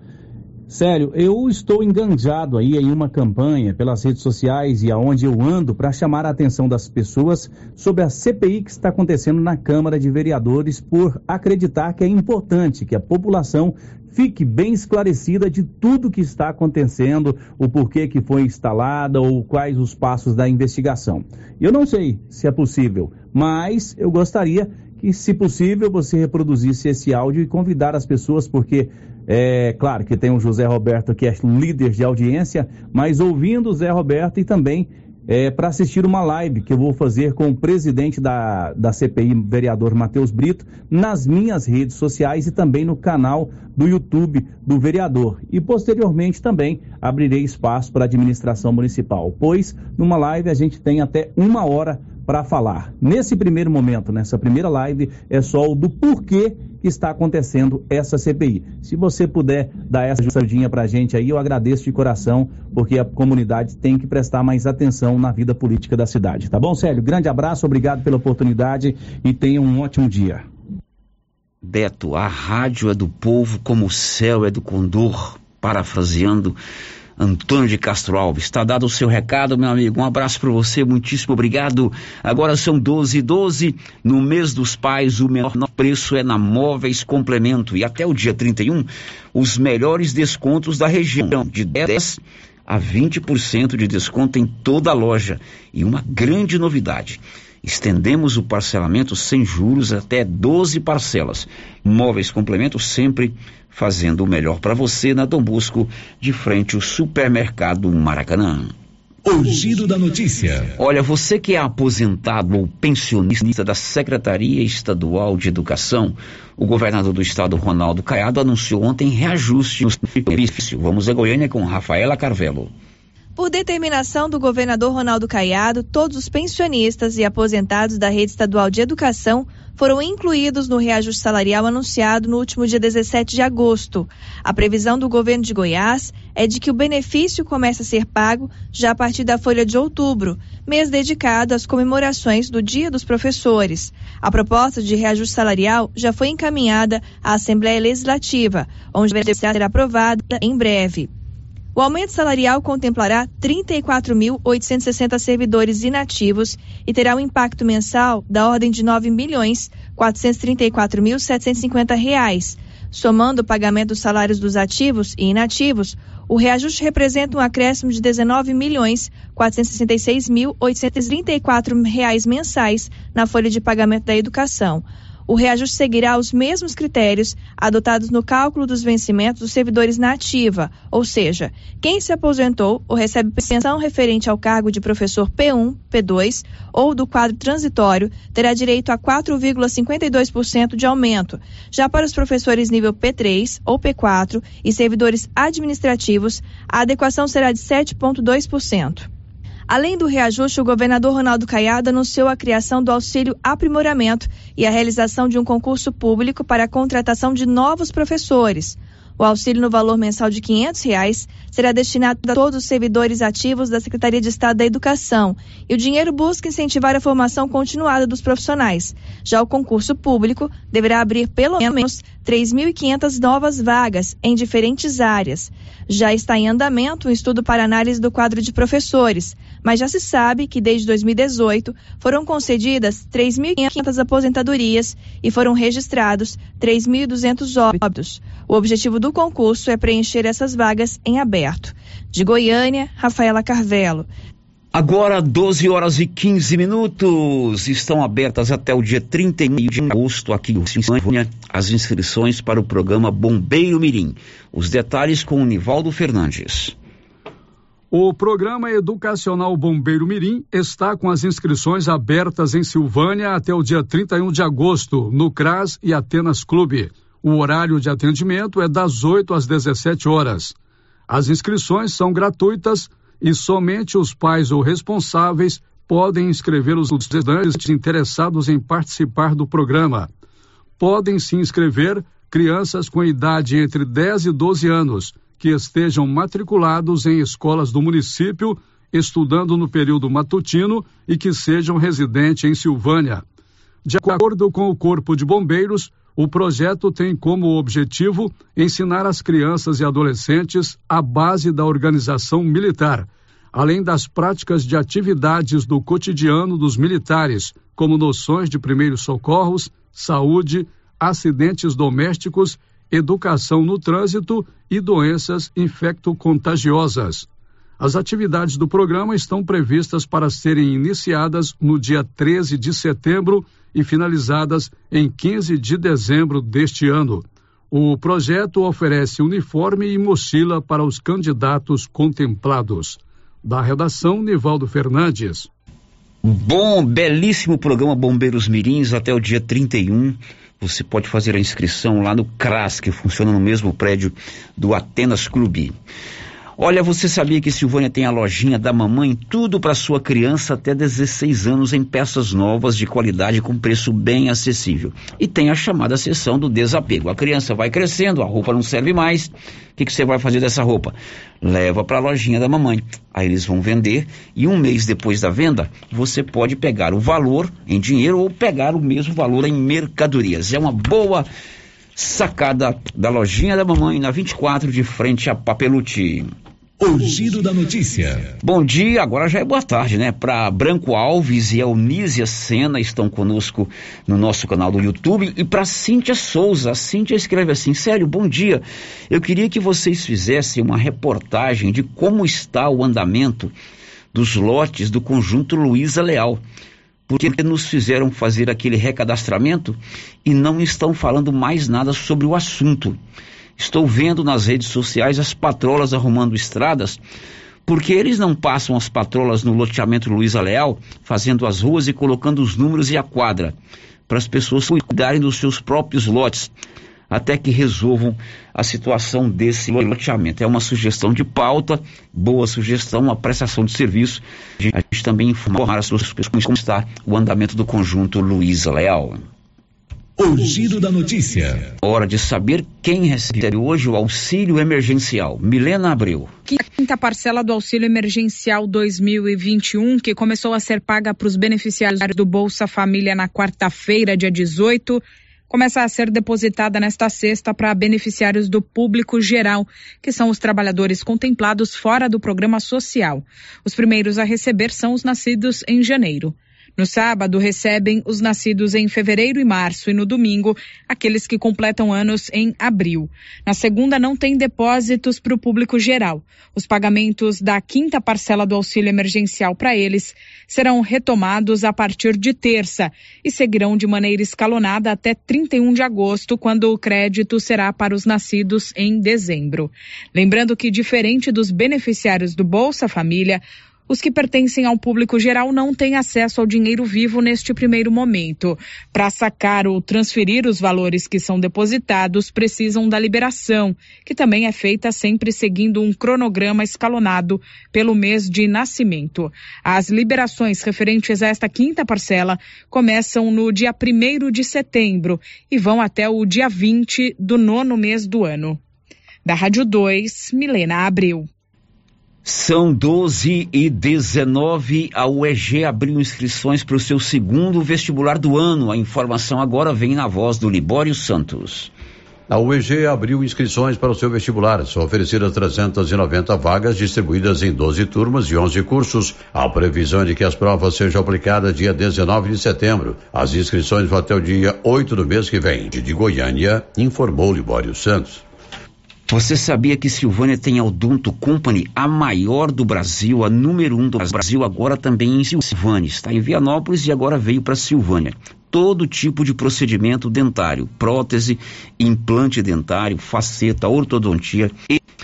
Célio, eu estou enganjado aí em uma campanha pelas redes sociais e aonde eu ando para chamar a atenção das pessoas sobre a CPI que está acontecendo na Câmara de Vereadores por acreditar que é importante que a população fique bem esclarecida de tudo que está acontecendo, o porquê que foi instalada ou quais os passos da investigação. Eu não sei se é possível, mas eu gostaria que, se possível, você reproduzisse esse áudio e convidar as pessoas, porque é claro que tem o José Roberto que é líder de audiência, mas ouvindo o Zé Roberto e também é, para assistir uma live que eu vou fazer com o presidente da, da CPI, vereador Matheus Brito, nas minhas redes sociais e também no canal do YouTube do vereador. E posteriormente também abrirei espaço para a administração municipal, pois numa live a gente tem até uma hora para falar. Nesse primeiro momento, nessa primeira live, é só o do porquê que está acontecendo essa CPI. Se você puder dar essa ajudinha para a gente aí, eu agradeço de coração, porque a comunidade tem que prestar mais atenção na vida política da cidade. Tá bom, Célio? Grande abraço, obrigado pela oportunidade e tenha um ótimo dia. Beto, a rádio é do povo como o céu é do condor, parafraseando Antônio de Castro Alves. Está dado o seu recado, meu amigo. Um abraço para você, muitíssimo obrigado. Agora são 12 e 12. No mês dos pais, o menor preço é na Móveis Complemento. E até o dia 31, os melhores descontos da região. De 10 a 20% de desconto em toda a loja. E uma grande novidade. Estendemos o parcelamento sem juros até 12 parcelas. Móveis Complemento sempre fazendo o melhor para você na Dom Busco, de frente ao supermercado Maracanã. O giro da notícia. Olha, você que é aposentado ou pensionista da Secretaria Estadual de Educação, o governador do estado, Ronaldo Caiado, anunciou ontem reajuste no benefício. Vamos a Goiânia com Rafaela Carvelo. Por determinação do governador Ronaldo Caiado, todos os pensionistas e aposentados da rede estadual de educação foram incluídos no reajuste salarial anunciado no último dia 17 de agosto. A previsão do governo de Goiás é de que o benefício comece a ser pago já a partir da folha de outubro, mês dedicado às comemorações do Dia dos Professores. A proposta de reajuste salarial já foi encaminhada à Assembleia Legislativa, onde deve ser aprovada em breve. O aumento salarial contemplará 34.860 servidores inativos e terá um impacto mensal da ordem de R$ 9 milhões 434.750 reais, Somando o pagamento dos salários dos ativos e inativos, o reajuste representa um acréscimo de 19 milhões 466 mil 834 reais mensais na folha de pagamento da educação, o reajuste seguirá os mesmos critérios adotados no cálculo dos vencimentos dos servidores na ativa, ou seja, quem se aposentou ou recebe pensão referente ao cargo de professor P1, P2 ou do quadro transitório terá direito a 4,52% de aumento. Já para os professores nível P3 ou P4 e servidores administrativos, a adequação será de 7,2%. Além do reajuste, o governador Ronaldo Caiado anunciou a criação do auxílio aprimoramento e a realização de um concurso público para a contratação de novos professores. O auxílio no valor mensal de 500 reais será destinado a todos os servidores ativos da Secretaria de Estado da Educação e o dinheiro busca incentivar a formação continuada dos profissionais. Já o concurso público deverá abrir pelo menos 3.500 novas vagas em diferentes áreas. Já está em andamento um estudo para análise do quadro de professores mas já se sabe que desde 2018 foram concedidas 3.500 aposentadorias e foram registrados 3.200 óbitos. O objetivo do concurso é preencher essas vagas em aberto. De Goiânia, Rafaela Carvelo. Agora, 12 horas e 15 minutos. Estão abertas até o dia 31 de agosto aqui em Silvânia as inscrições para o programa Bombeiro Mirim. Os detalhes com o Nivaldo Fernandes. O programa educacional Bombeiro Mirim está com as inscrições abertas em Silvânia até o dia 31 de agosto, no CRAS e Atenas Clube. O horário de atendimento é das 8 às 17 horas. As inscrições são gratuitas e somente os pais ou responsáveis podem inscrever os estudantes interessados em participar do programa. Podem se inscrever crianças com idade entre 10 e 12 anos que estejam matriculados em escolas do município, estudando no período matutino e que sejam residentes em Silvânia. De acordo com o Corpo de Bombeiros, o projeto tem como objetivo ensinar as crianças e adolescentes a base da organização militar, além das práticas de atividades do cotidiano dos militares, como noções de primeiros socorros, saúde, acidentes domésticos educação no trânsito e doenças infecto-contagiosas. As atividades do programa estão previstas para serem iniciadas no dia 13 de setembro e finalizadas em 15 de dezembro deste ano. O projeto oferece uniforme e mochila para os candidatos contemplados. Da redação, Nivaldo Fernandes. Bom, belíssimo programa Bombeiros Mirins até o dia 31 você pode fazer a inscrição lá no CRAS, que funciona no mesmo prédio do Atenas Clube. Olha, você sabia que Silvânia tem a lojinha da mamãe? Tudo para sua criança até 16 anos em peças novas de qualidade com preço bem acessível. E tem a chamada sessão do desapego. A criança vai crescendo, a roupa não serve mais. O que, que você vai fazer dessa roupa? Leva para a lojinha da mamãe. Aí eles vão vender e um mês depois da venda, você pode pegar o valor em dinheiro ou pegar o mesmo valor em mercadorias. É uma boa sacada da lojinha da mamãe na 24 de frente a Papelute. O giro da notícia. Bom dia, agora já é boa tarde, né? Para Branco Alves e Elnísia Sena estão conosco no nosso canal do YouTube e para Cíntia Souza. A Cíntia escreve assim: Sério, bom dia. Eu queria que vocês fizessem uma reportagem de como está o andamento dos lotes do conjunto Luiza Leal porque nos fizeram fazer aquele recadastramento e não estão falando mais nada sobre o assunto. Estou vendo nas redes sociais as patrolas arrumando estradas, porque eles não passam as patrolas no loteamento Luiza Leal, fazendo as ruas e colocando os números e a quadra, para as pessoas cuidarem dos seus próprios lotes, até que resolvam a situação desse loteamento. É uma sugestão de pauta, boa sugestão, uma prestação de serviço. A gente também informar as pessoas como está o andamento do conjunto Luiza Leal. O giro da notícia. Hora de saber quem recebe hoje o auxílio emergencial. Milena Abreu. Quinta parcela do auxílio emergencial 2021, que começou a ser paga para os beneficiários do Bolsa Família na quarta-feira, dia 18, começa a ser depositada nesta sexta para beneficiários do público geral, que são os trabalhadores contemplados fora do programa social. Os primeiros a receber são os nascidos em janeiro. No sábado, recebem os nascidos em fevereiro e março e no domingo, aqueles que completam anos em abril. Na segunda, não tem depósitos para o público geral. Os pagamentos da quinta parcela do auxílio emergencial para eles serão retomados a partir de terça e seguirão de maneira escalonada até 31 de agosto, quando o crédito será para os nascidos em dezembro. Lembrando que, diferente dos beneficiários do Bolsa Família, os que pertencem ao público geral não têm acesso ao dinheiro vivo neste primeiro momento. Para sacar ou transferir os valores que são depositados, precisam da liberação, que também é feita sempre seguindo um cronograma escalonado pelo mês de nascimento. As liberações referentes a esta quinta parcela começam no dia 1 de setembro e vão até o dia 20 do nono mês do ano. Da Rádio 2, Milena Abreu. São 12 e 19. A UEG abriu inscrições para o seu segundo vestibular do ano. A informação agora vem na voz do Libório Santos. A UEG abriu inscrições para o seu vestibular. São oferecidas 390 vagas distribuídas em 12 turmas e 11 cursos. A previsão é de que as provas sejam aplicadas dia 19 de setembro. As inscrições vão até o dia 8 do mês que vem. De Goiânia, informou Libório Santos. Você sabia que Silvânia tem a Odonto Company, a maior do Brasil, a número um do Brasil, agora também em Silvânia. Está em Vianópolis e agora veio para Silvânia. Todo tipo de procedimento dentário, prótese, implante dentário, faceta, ortodontia,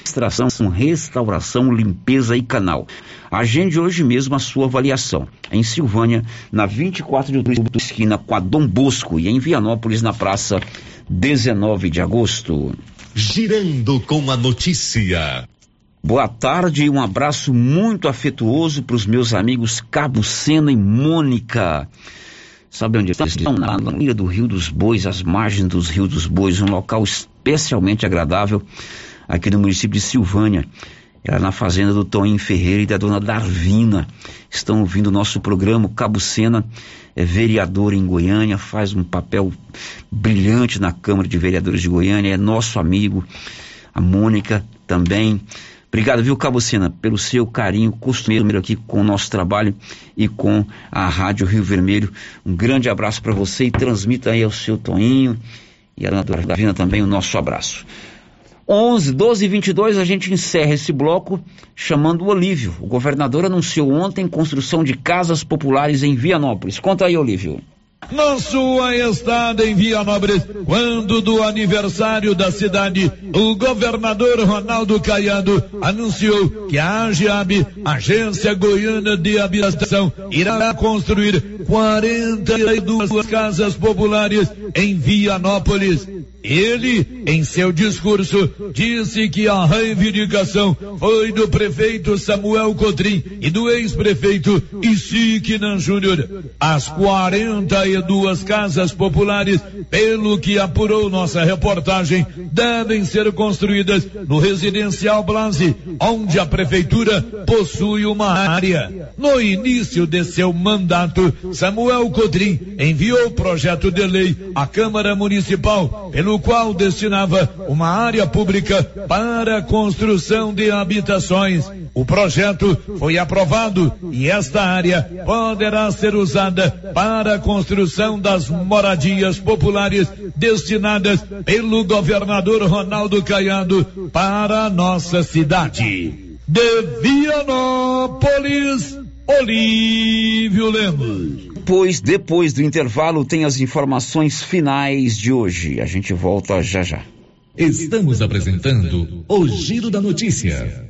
extração, restauração, limpeza e canal. Agende hoje mesmo a sua avaliação. Em Silvânia, na 24 de outubro, esquina com a Dom Bosco e em Vianópolis, na praça 19 de agosto. Girando com a notícia. Boa tarde e um abraço muito afetuoso para os meus amigos Cabo Sena e Mônica. Sabe onde eles estão? Na ilha do Rio dos Bois, às margens dos Rio dos Bois, um local especialmente agradável aqui no município de Silvânia. Era na fazenda do Toninho Ferreira e da dona Darvina. Estão ouvindo o nosso programa. O Cabo Sena é vereador em Goiânia, faz um papel brilhante na Câmara de Vereadores de Goiânia, é nosso amigo. A Mônica também. Obrigado, viu, Cabo Sena, pelo seu carinho costumeiro aqui com o nosso trabalho e com a Rádio Rio Vermelho. Um grande abraço para você e transmita aí ao seu Toninho e a Dona Darvina também o nosso abraço. 11, 12 e 22 a gente encerra esse bloco chamando o Olívio. O governador anunciou ontem construção de casas populares em Vianópolis. Conta aí, Olívio. Na sua estada em Vianópolis, quando do aniversário da cidade, o governador Ronaldo Caiado anunciou que a AGEAB, Agência Goiana de Habitação, irá construir 42 casas populares em Vianópolis. Ele, em seu discurso, disse que a reivindicação foi do prefeito Samuel Cotrim e do ex-prefeito Isiquinan Júnior. As 42 casas populares, pelo que apurou nossa reportagem, devem ser construídas no residencial Blase, onde a prefeitura possui uma área. No início de seu mandato, Samuel Cotrim enviou o projeto de lei à Câmara Municipal, pelo qual destinava uma área pública para a construção de habitações. O projeto foi aprovado e esta área poderá ser usada para a construção das moradias populares destinadas pelo governador Ronaldo Caiado para a nossa cidade. De Vianópolis, Olívio Lemos depois, depois do intervalo, tem as informações finais de hoje. A gente volta já já. Estamos apresentando o Giro da Notícia.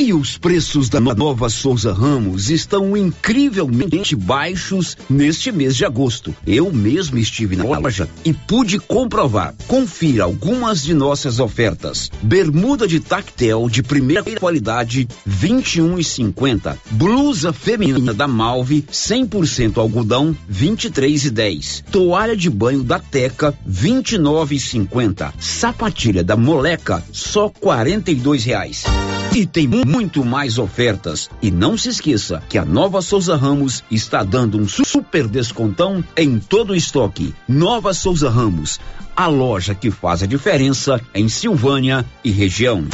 E os preços da nova Souza Ramos estão incrivelmente baixos neste mês de agosto. Eu mesmo estive na loja e pude comprovar. Confira algumas de nossas ofertas. Bermuda de tactel de primeira qualidade, 21,50. Blusa feminina da Malve, 100% algodão, 23,10. Toalha de banho da Teca, 29,50. Sapatilha da Moleca, só 42 reais. E tem muito mais ofertas. E não se esqueça que a Nova Souza Ramos está dando um super descontão em todo o estoque. Nova Souza Ramos, a loja que faz a diferença em Silvânia e região.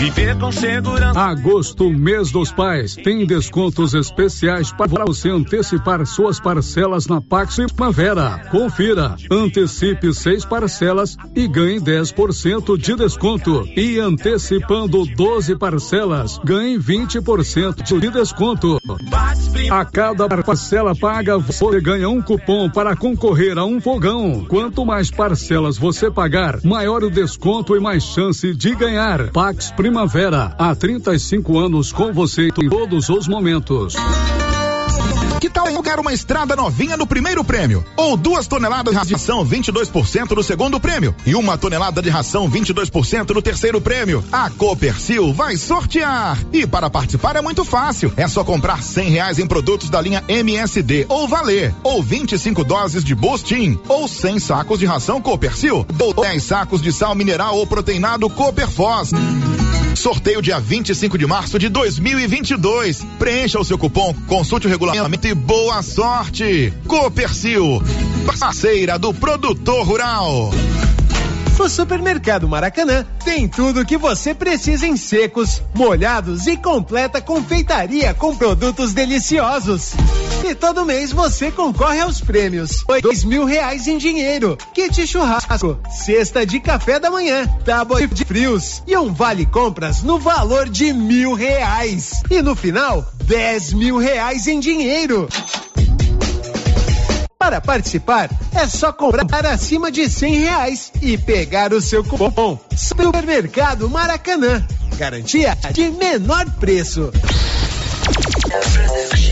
Viver com segurança. Agosto, mês dos pais, tem descontos especiais para você antecipar suas parcelas na Pax Primavera. Confira, antecipe seis parcelas e ganhe 10% de desconto. E antecipando 12 parcelas, ganhe 20% de desconto. A cada parcela paga, você ganha um cupom para concorrer a um fogão. Quanto mais parcelas você pagar, maior o desconto e mais chance de ganhar. Pax Primavera, há 35 anos com você em todos os momentos. Que tal eu uma estrada novinha no primeiro prêmio? Ou duas toneladas de ração 22% no segundo prêmio? E uma tonelada de ração 22% no terceiro prêmio? A Copercil vai sortear! E para participar é muito fácil. É só comprar 100 reais em produtos da linha MSD ou Valer. Ou 25 doses de Bostin. Ou 100 sacos de ração Copercil. Ou 10 sacos de sal mineral ou proteinado Cooperfós. Sorteio dia 25 de março de 2022. Preencha o seu cupom, consulte o regulamento e boa sorte. Copercil, parceira do produtor rural. O Supermercado Maracanã tem tudo o que você precisa em secos, molhados e completa confeitaria com produtos deliciosos. E todo mês você concorre aos prêmios. Dois mil reais em dinheiro, kit churrasco, cesta de café da manhã, tábua de frios e um vale compras no valor de mil reais. E no final, dez mil reais em dinheiro. Para participar, é só comprar acima de cem reais e pegar o seu cupom. Supermercado Maracanã. Garantia de menor preço.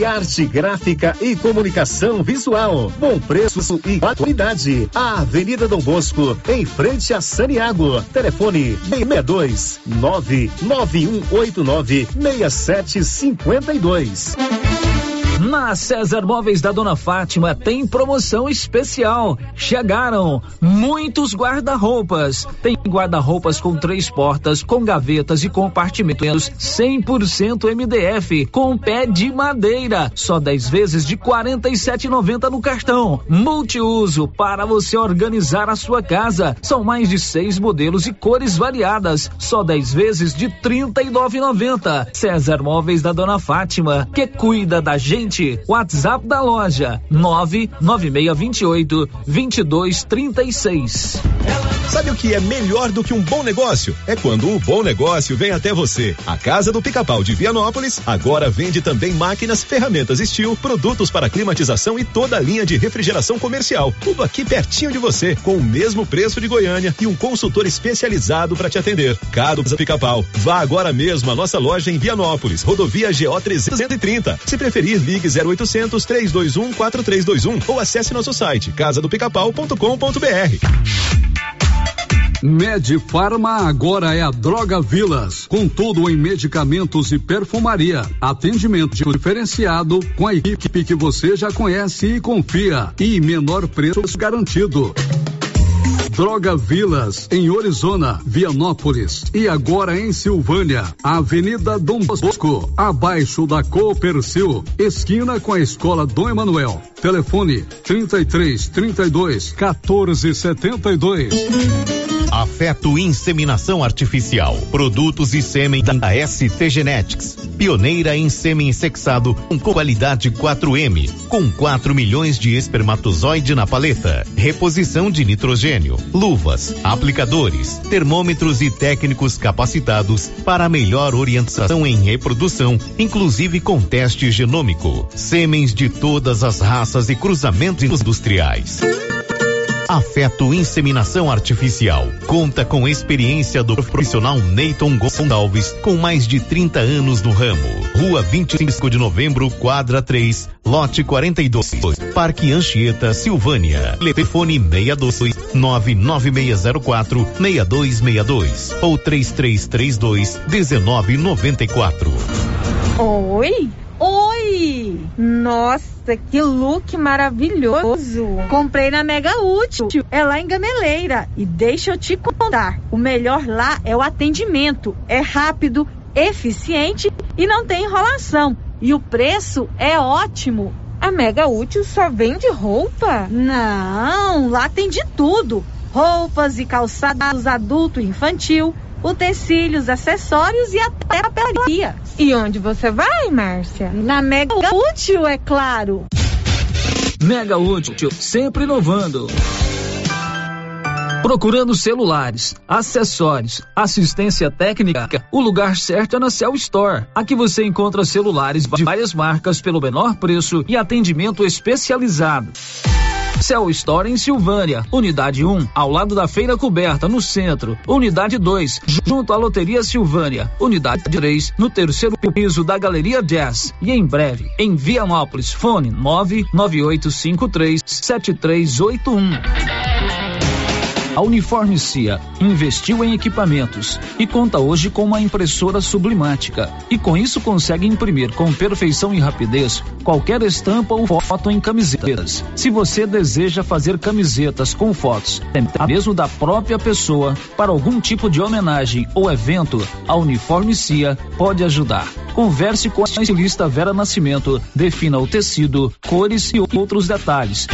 Criarte Gráfica e Comunicação Visual. Bom preço e qualidade. A Avenida Dom Bosco, em frente a Saniago. Telefone 62 99189 6752. Na César Móveis da Dona Fátima tem promoção especial. Chegaram muitos guarda-roupas. Tem guarda-roupas com três portas, com gavetas e compartimentos 100% MDF, com pé de madeira. Só 10 vezes de R$ 47,90 no cartão. Multiuso para você organizar a sua casa. São mais de seis modelos e cores variadas. Só 10 vezes de R$ 39,90. César Móveis da Dona Fátima, que cuida da gente WhatsApp da loja 99628 2236. Sabe o que é melhor do que um bom negócio? É quando o bom negócio vem até você. A Casa do Pica-Pau de Vianópolis agora vende também máquinas, ferramentas Steel, produtos para climatização e toda a linha de refrigeração comercial. Tudo aqui pertinho de você, com o mesmo preço de Goiânia e um consultor especializado para te atender. Casa do Pica-Pau. Vá agora mesmo à nossa loja em Vianópolis, rodovia GO 330. Se preferir, ligue 0800 321 4321 ou acesse nosso site casadopicapau.com.br. Medifarma agora é a Droga Vilas, com tudo em medicamentos e perfumaria. Atendimento diferenciado com a equipe que você já conhece e confia e menor preço garantido. Droga Vilas, em Orizona, Vianópolis e agora em Silvânia, Avenida Dom Bosco, abaixo da Coopercil, esquina com a Escola Dom Emanuel. Telefone 33 32 14 72. Afeto Inseminação Artificial. Produtos e sêmen da ST Genetics. Pioneira em sêmen sexado com qualidade 4M. Com 4 milhões de espermatozoide na paleta. Reposição de nitrogênio. Luvas, aplicadores, termômetros e técnicos capacitados para melhor orientação em reprodução, inclusive com teste genômico. Sêmens de todas as raças e cruzamentos industriais. Afeto Inseminação Artificial. Conta com experiência do profissional Neyton Gonçalves, com mais de 30 anos no ramo. Rua 25 de Novembro, quadra 3, lote 42. Parque Anchieta, Silvânia. Telefone 62 99604 6262 ou 3332 1994. Oi? Nossa, que look maravilhoso! Comprei na Mega Útil, é lá em Gameleira. E deixa eu te contar: o melhor lá é o atendimento. É rápido, eficiente e não tem enrolação. E o preço é ótimo. A Mega Útil só vende roupa? Não, lá tem de tudo: roupas e calçados adulto e infantil utensílios, acessórios e até papelaria. E onde você vai, Márcia? Na Mega Útil, é claro. Mega Útil, sempre inovando. Procurando celulares, acessórios, assistência técnica, o lugar certo é na Cell Store. Aqui você encontra celulares de várias marcas pelo menor preço e atendimento especializado. Cell Store em Silvânia, Unidade 1, ao lado da Feira Coberta, no centro. Unidade 2, junto à Loteria Silvânia. Unidade 3, no terceiro piso da Galeria Jazz. E em breve, em Vianópolis, fone 99853 7381. A Uniforme Cia investiu em equipamentos e conta hoje com uma impressora sublimática e com isso consegue imprimir com perfeição e rapidez qualquer estampa ou foto em camisetas. Se você deseja fazer camisetas com fotos, mesmo da própria pessoa, para algum tipo de homenagem ou evento, a Uniforme Cia pode ajudar. Converse com a estilista Vera Nascimento, defina o tecido, cores e outros detalhes.